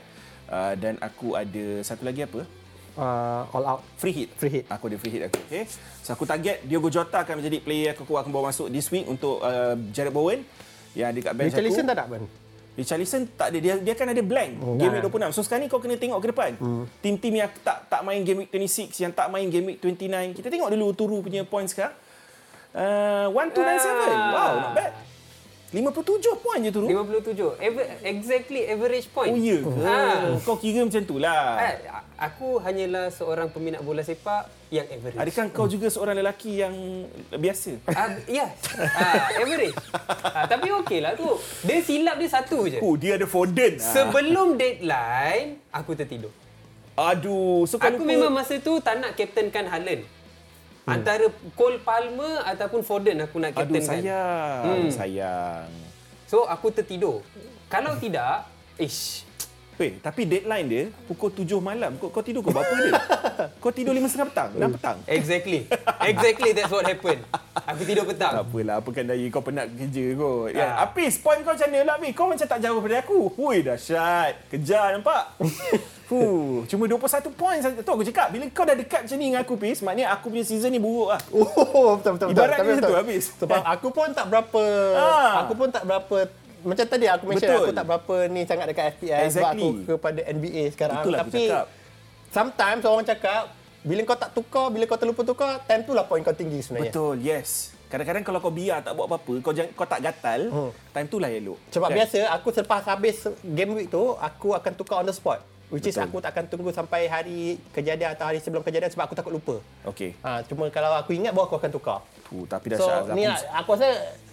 uh, dan aku ada satu lagi apa? Uh, all out. Free hit. Free hit. Aku ada free hit aku. Okay. So aku target Diogo Jota akan menjadi player aku akan bawa masuk this week untuk uh, Jared Bowen yang ada kat bench Richarlison aku. tak ada kan? Richarlison tak ada dia dia kan ada blank Oh, game week 26. So sekarang ni kau kena tengok ke depan. Hmm. Tim-tim yang tak tak main game week 26, yang tak main game week 29. Kita tengok dulu Turu punya points sekarang. Uh, 1297. Ah. Wow, not bad. 57 poin je tu. 57. Aver, exactly average point. Oh ya ke? Ha. Kau kira macam tu lah. Eh, aku hanyalah seorang peminat bola sepak yang average. Adakah kau juga seorang lelaki yang biasa? Ah, ya. Ah, average. Ah, tapi okey lah tu. Dia silap dia satu je. Oh, dia ada Foden. Ah. Sebelum deadline, aku tertidur. Aduh, so Aku lupa- memang masa tu tak nak captainkan Haaland. Hmm. Antara Cole Palmer ataupun Foden aku nak Aduh, captainkan. sayang. Hmm. Sayang. So aku tertidur. Kalau tidak, ish. Weh, tapi deadline dia pukul 7 malam. Kau, kau tidur kau berapa dia? kau tidur 5.30 petang? 6 petang? Exactly. Exactly that's what happened. Aku tidur Tak petang. apalah, apa kan daya kau penat kerja kot. Ya, Ah. Apis, poin kau macam mana lah, Apis? Kau macam tak jauh daripada aku. Hui, dahsyat. Kejar, nampak? Huh, cuma 21 poin saja. Tu aku cakap, bila kau dah dekat macam ni dengan aku, Pis, maknanya aku punya season ni buruk lah. Oh, betul betul betul. Ibaratnya Tapi macam tu, habis. Sebab aku pun tak berapa Ah. aku pun tak berapa macam tadi aku mention Betul. aku tak berapa ni sangat dekat FPL sebab Exactly. aku kepada NBA sekarang. Itulah aku Tapi cakap. sometimes orang cakap bila kau tak tukar, bila kau terlupa tukar, time tu lah poin kau tinggi sebenarnya. Betul, yes. Kadang-kadang kalau kau biar tak buat apa-apa, kau jangan, kau tak gatal, Hmm. time tu lah elok. Sebab Kan? biasa aku selepas habis game week tu, aku akan tukar on the spot. Which is Betul. aku tak akan tunggu sampai hari kejadian atau hari sebelum kejadian sebab aku takut lupa. Okey. Ha, cuma kalau aku ingat baru aku akan tukar. Tu, tapi So dahsyat. ni lah, aku rasa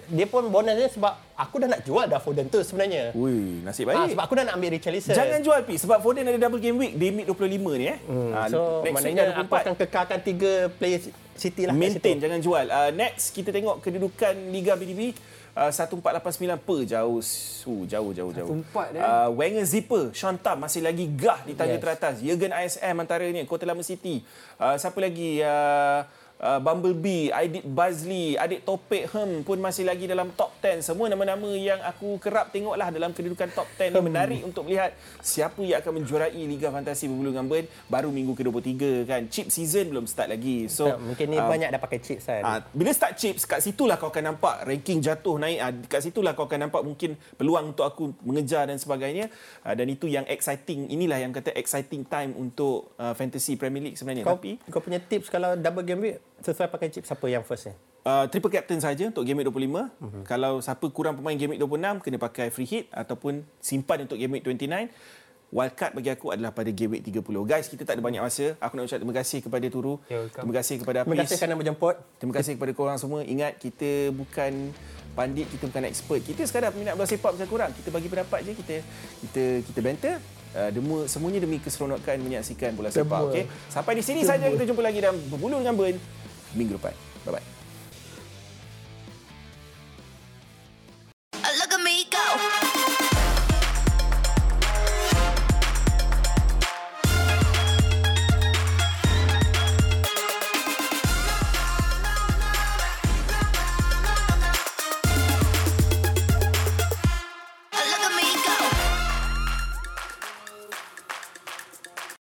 dia pun bonusnya sebab aku dah nak jual dah Foden tu sebenarnya. Ui, nasib Ha, baik. sebab aku dah nak ambil Richarlison. Jangan jual Pi sebab Foden ada double game week dia mid 25 ni eh. Hmm. Ah, so maknanya aku 24. akan kekalkan tiga player City lah Maintain jangan jual. Uh, next kita tengok kedudukan Liga BDB uh, 1489 per jauh. Uh, jauh jauh jauh. 14 dia. Uh, Wenger Zipper, Sean Tam masih lagi gah di tangga Yes. teratas. Jurgen ISM antaranya Kota Lama City. Uh, siapa lagi uh, Uh, Bumblebee, Aidit Bazli, Adik Topik Hem pun masih lagi dalam top 10. Semua nama-nama yang aku kerap tengoklah dalam kedudukan top 10 ni menarik untuk melihat siapa yang akan menjuarai Liga Fantasi Berbulu dengan Ben baru minggu ke-23 kan. Chip season belum start lagi. So Tak, mungkin ni ah, banyak dah pakai chips kan. Ah, bila start chips, kat situlah kau akan nampak ranking jatuh naik. Ah, kat situlah kau akan nampak mungkin peluang untuk aku mengejar dan sebagainya. Ah, dan itu yang exciting. Inilah yang kata exciting time untuk uh, fantasy Premier League sebenarnya. kau, Tapi kau punya tips kalau double game week sesuai pakai chips siapa yang first ni? uh, triple captain saja untuk game week 25. Mhm. Mm-hmm. Kalau siapa kurang pemain game week 26 kena pakai free hit ataupun simpan untuk game week 29. Wildcard bagi aku adalah pada game week 30. Guys, kita tak ada banyak masa. Aku nak ucap terima kasih kepada Turu. Terima kasih kepada Apis. Terima kasih kerana menjemput. Terima kasih kepada korang semua. Ingat kita bukan pandit, kita bukan expert. Kita sekadar peminat bola sepak macam korang. Kita bagi pendapat je, kita kita kita banter. Uh, demi, semuanya demi keseronokan menyaksikan bola sepak. Okey. Sampai di sini saja kita jumpa lagi dalam berbulu dengan Ben minggu depan. Bye bye. Look at me go.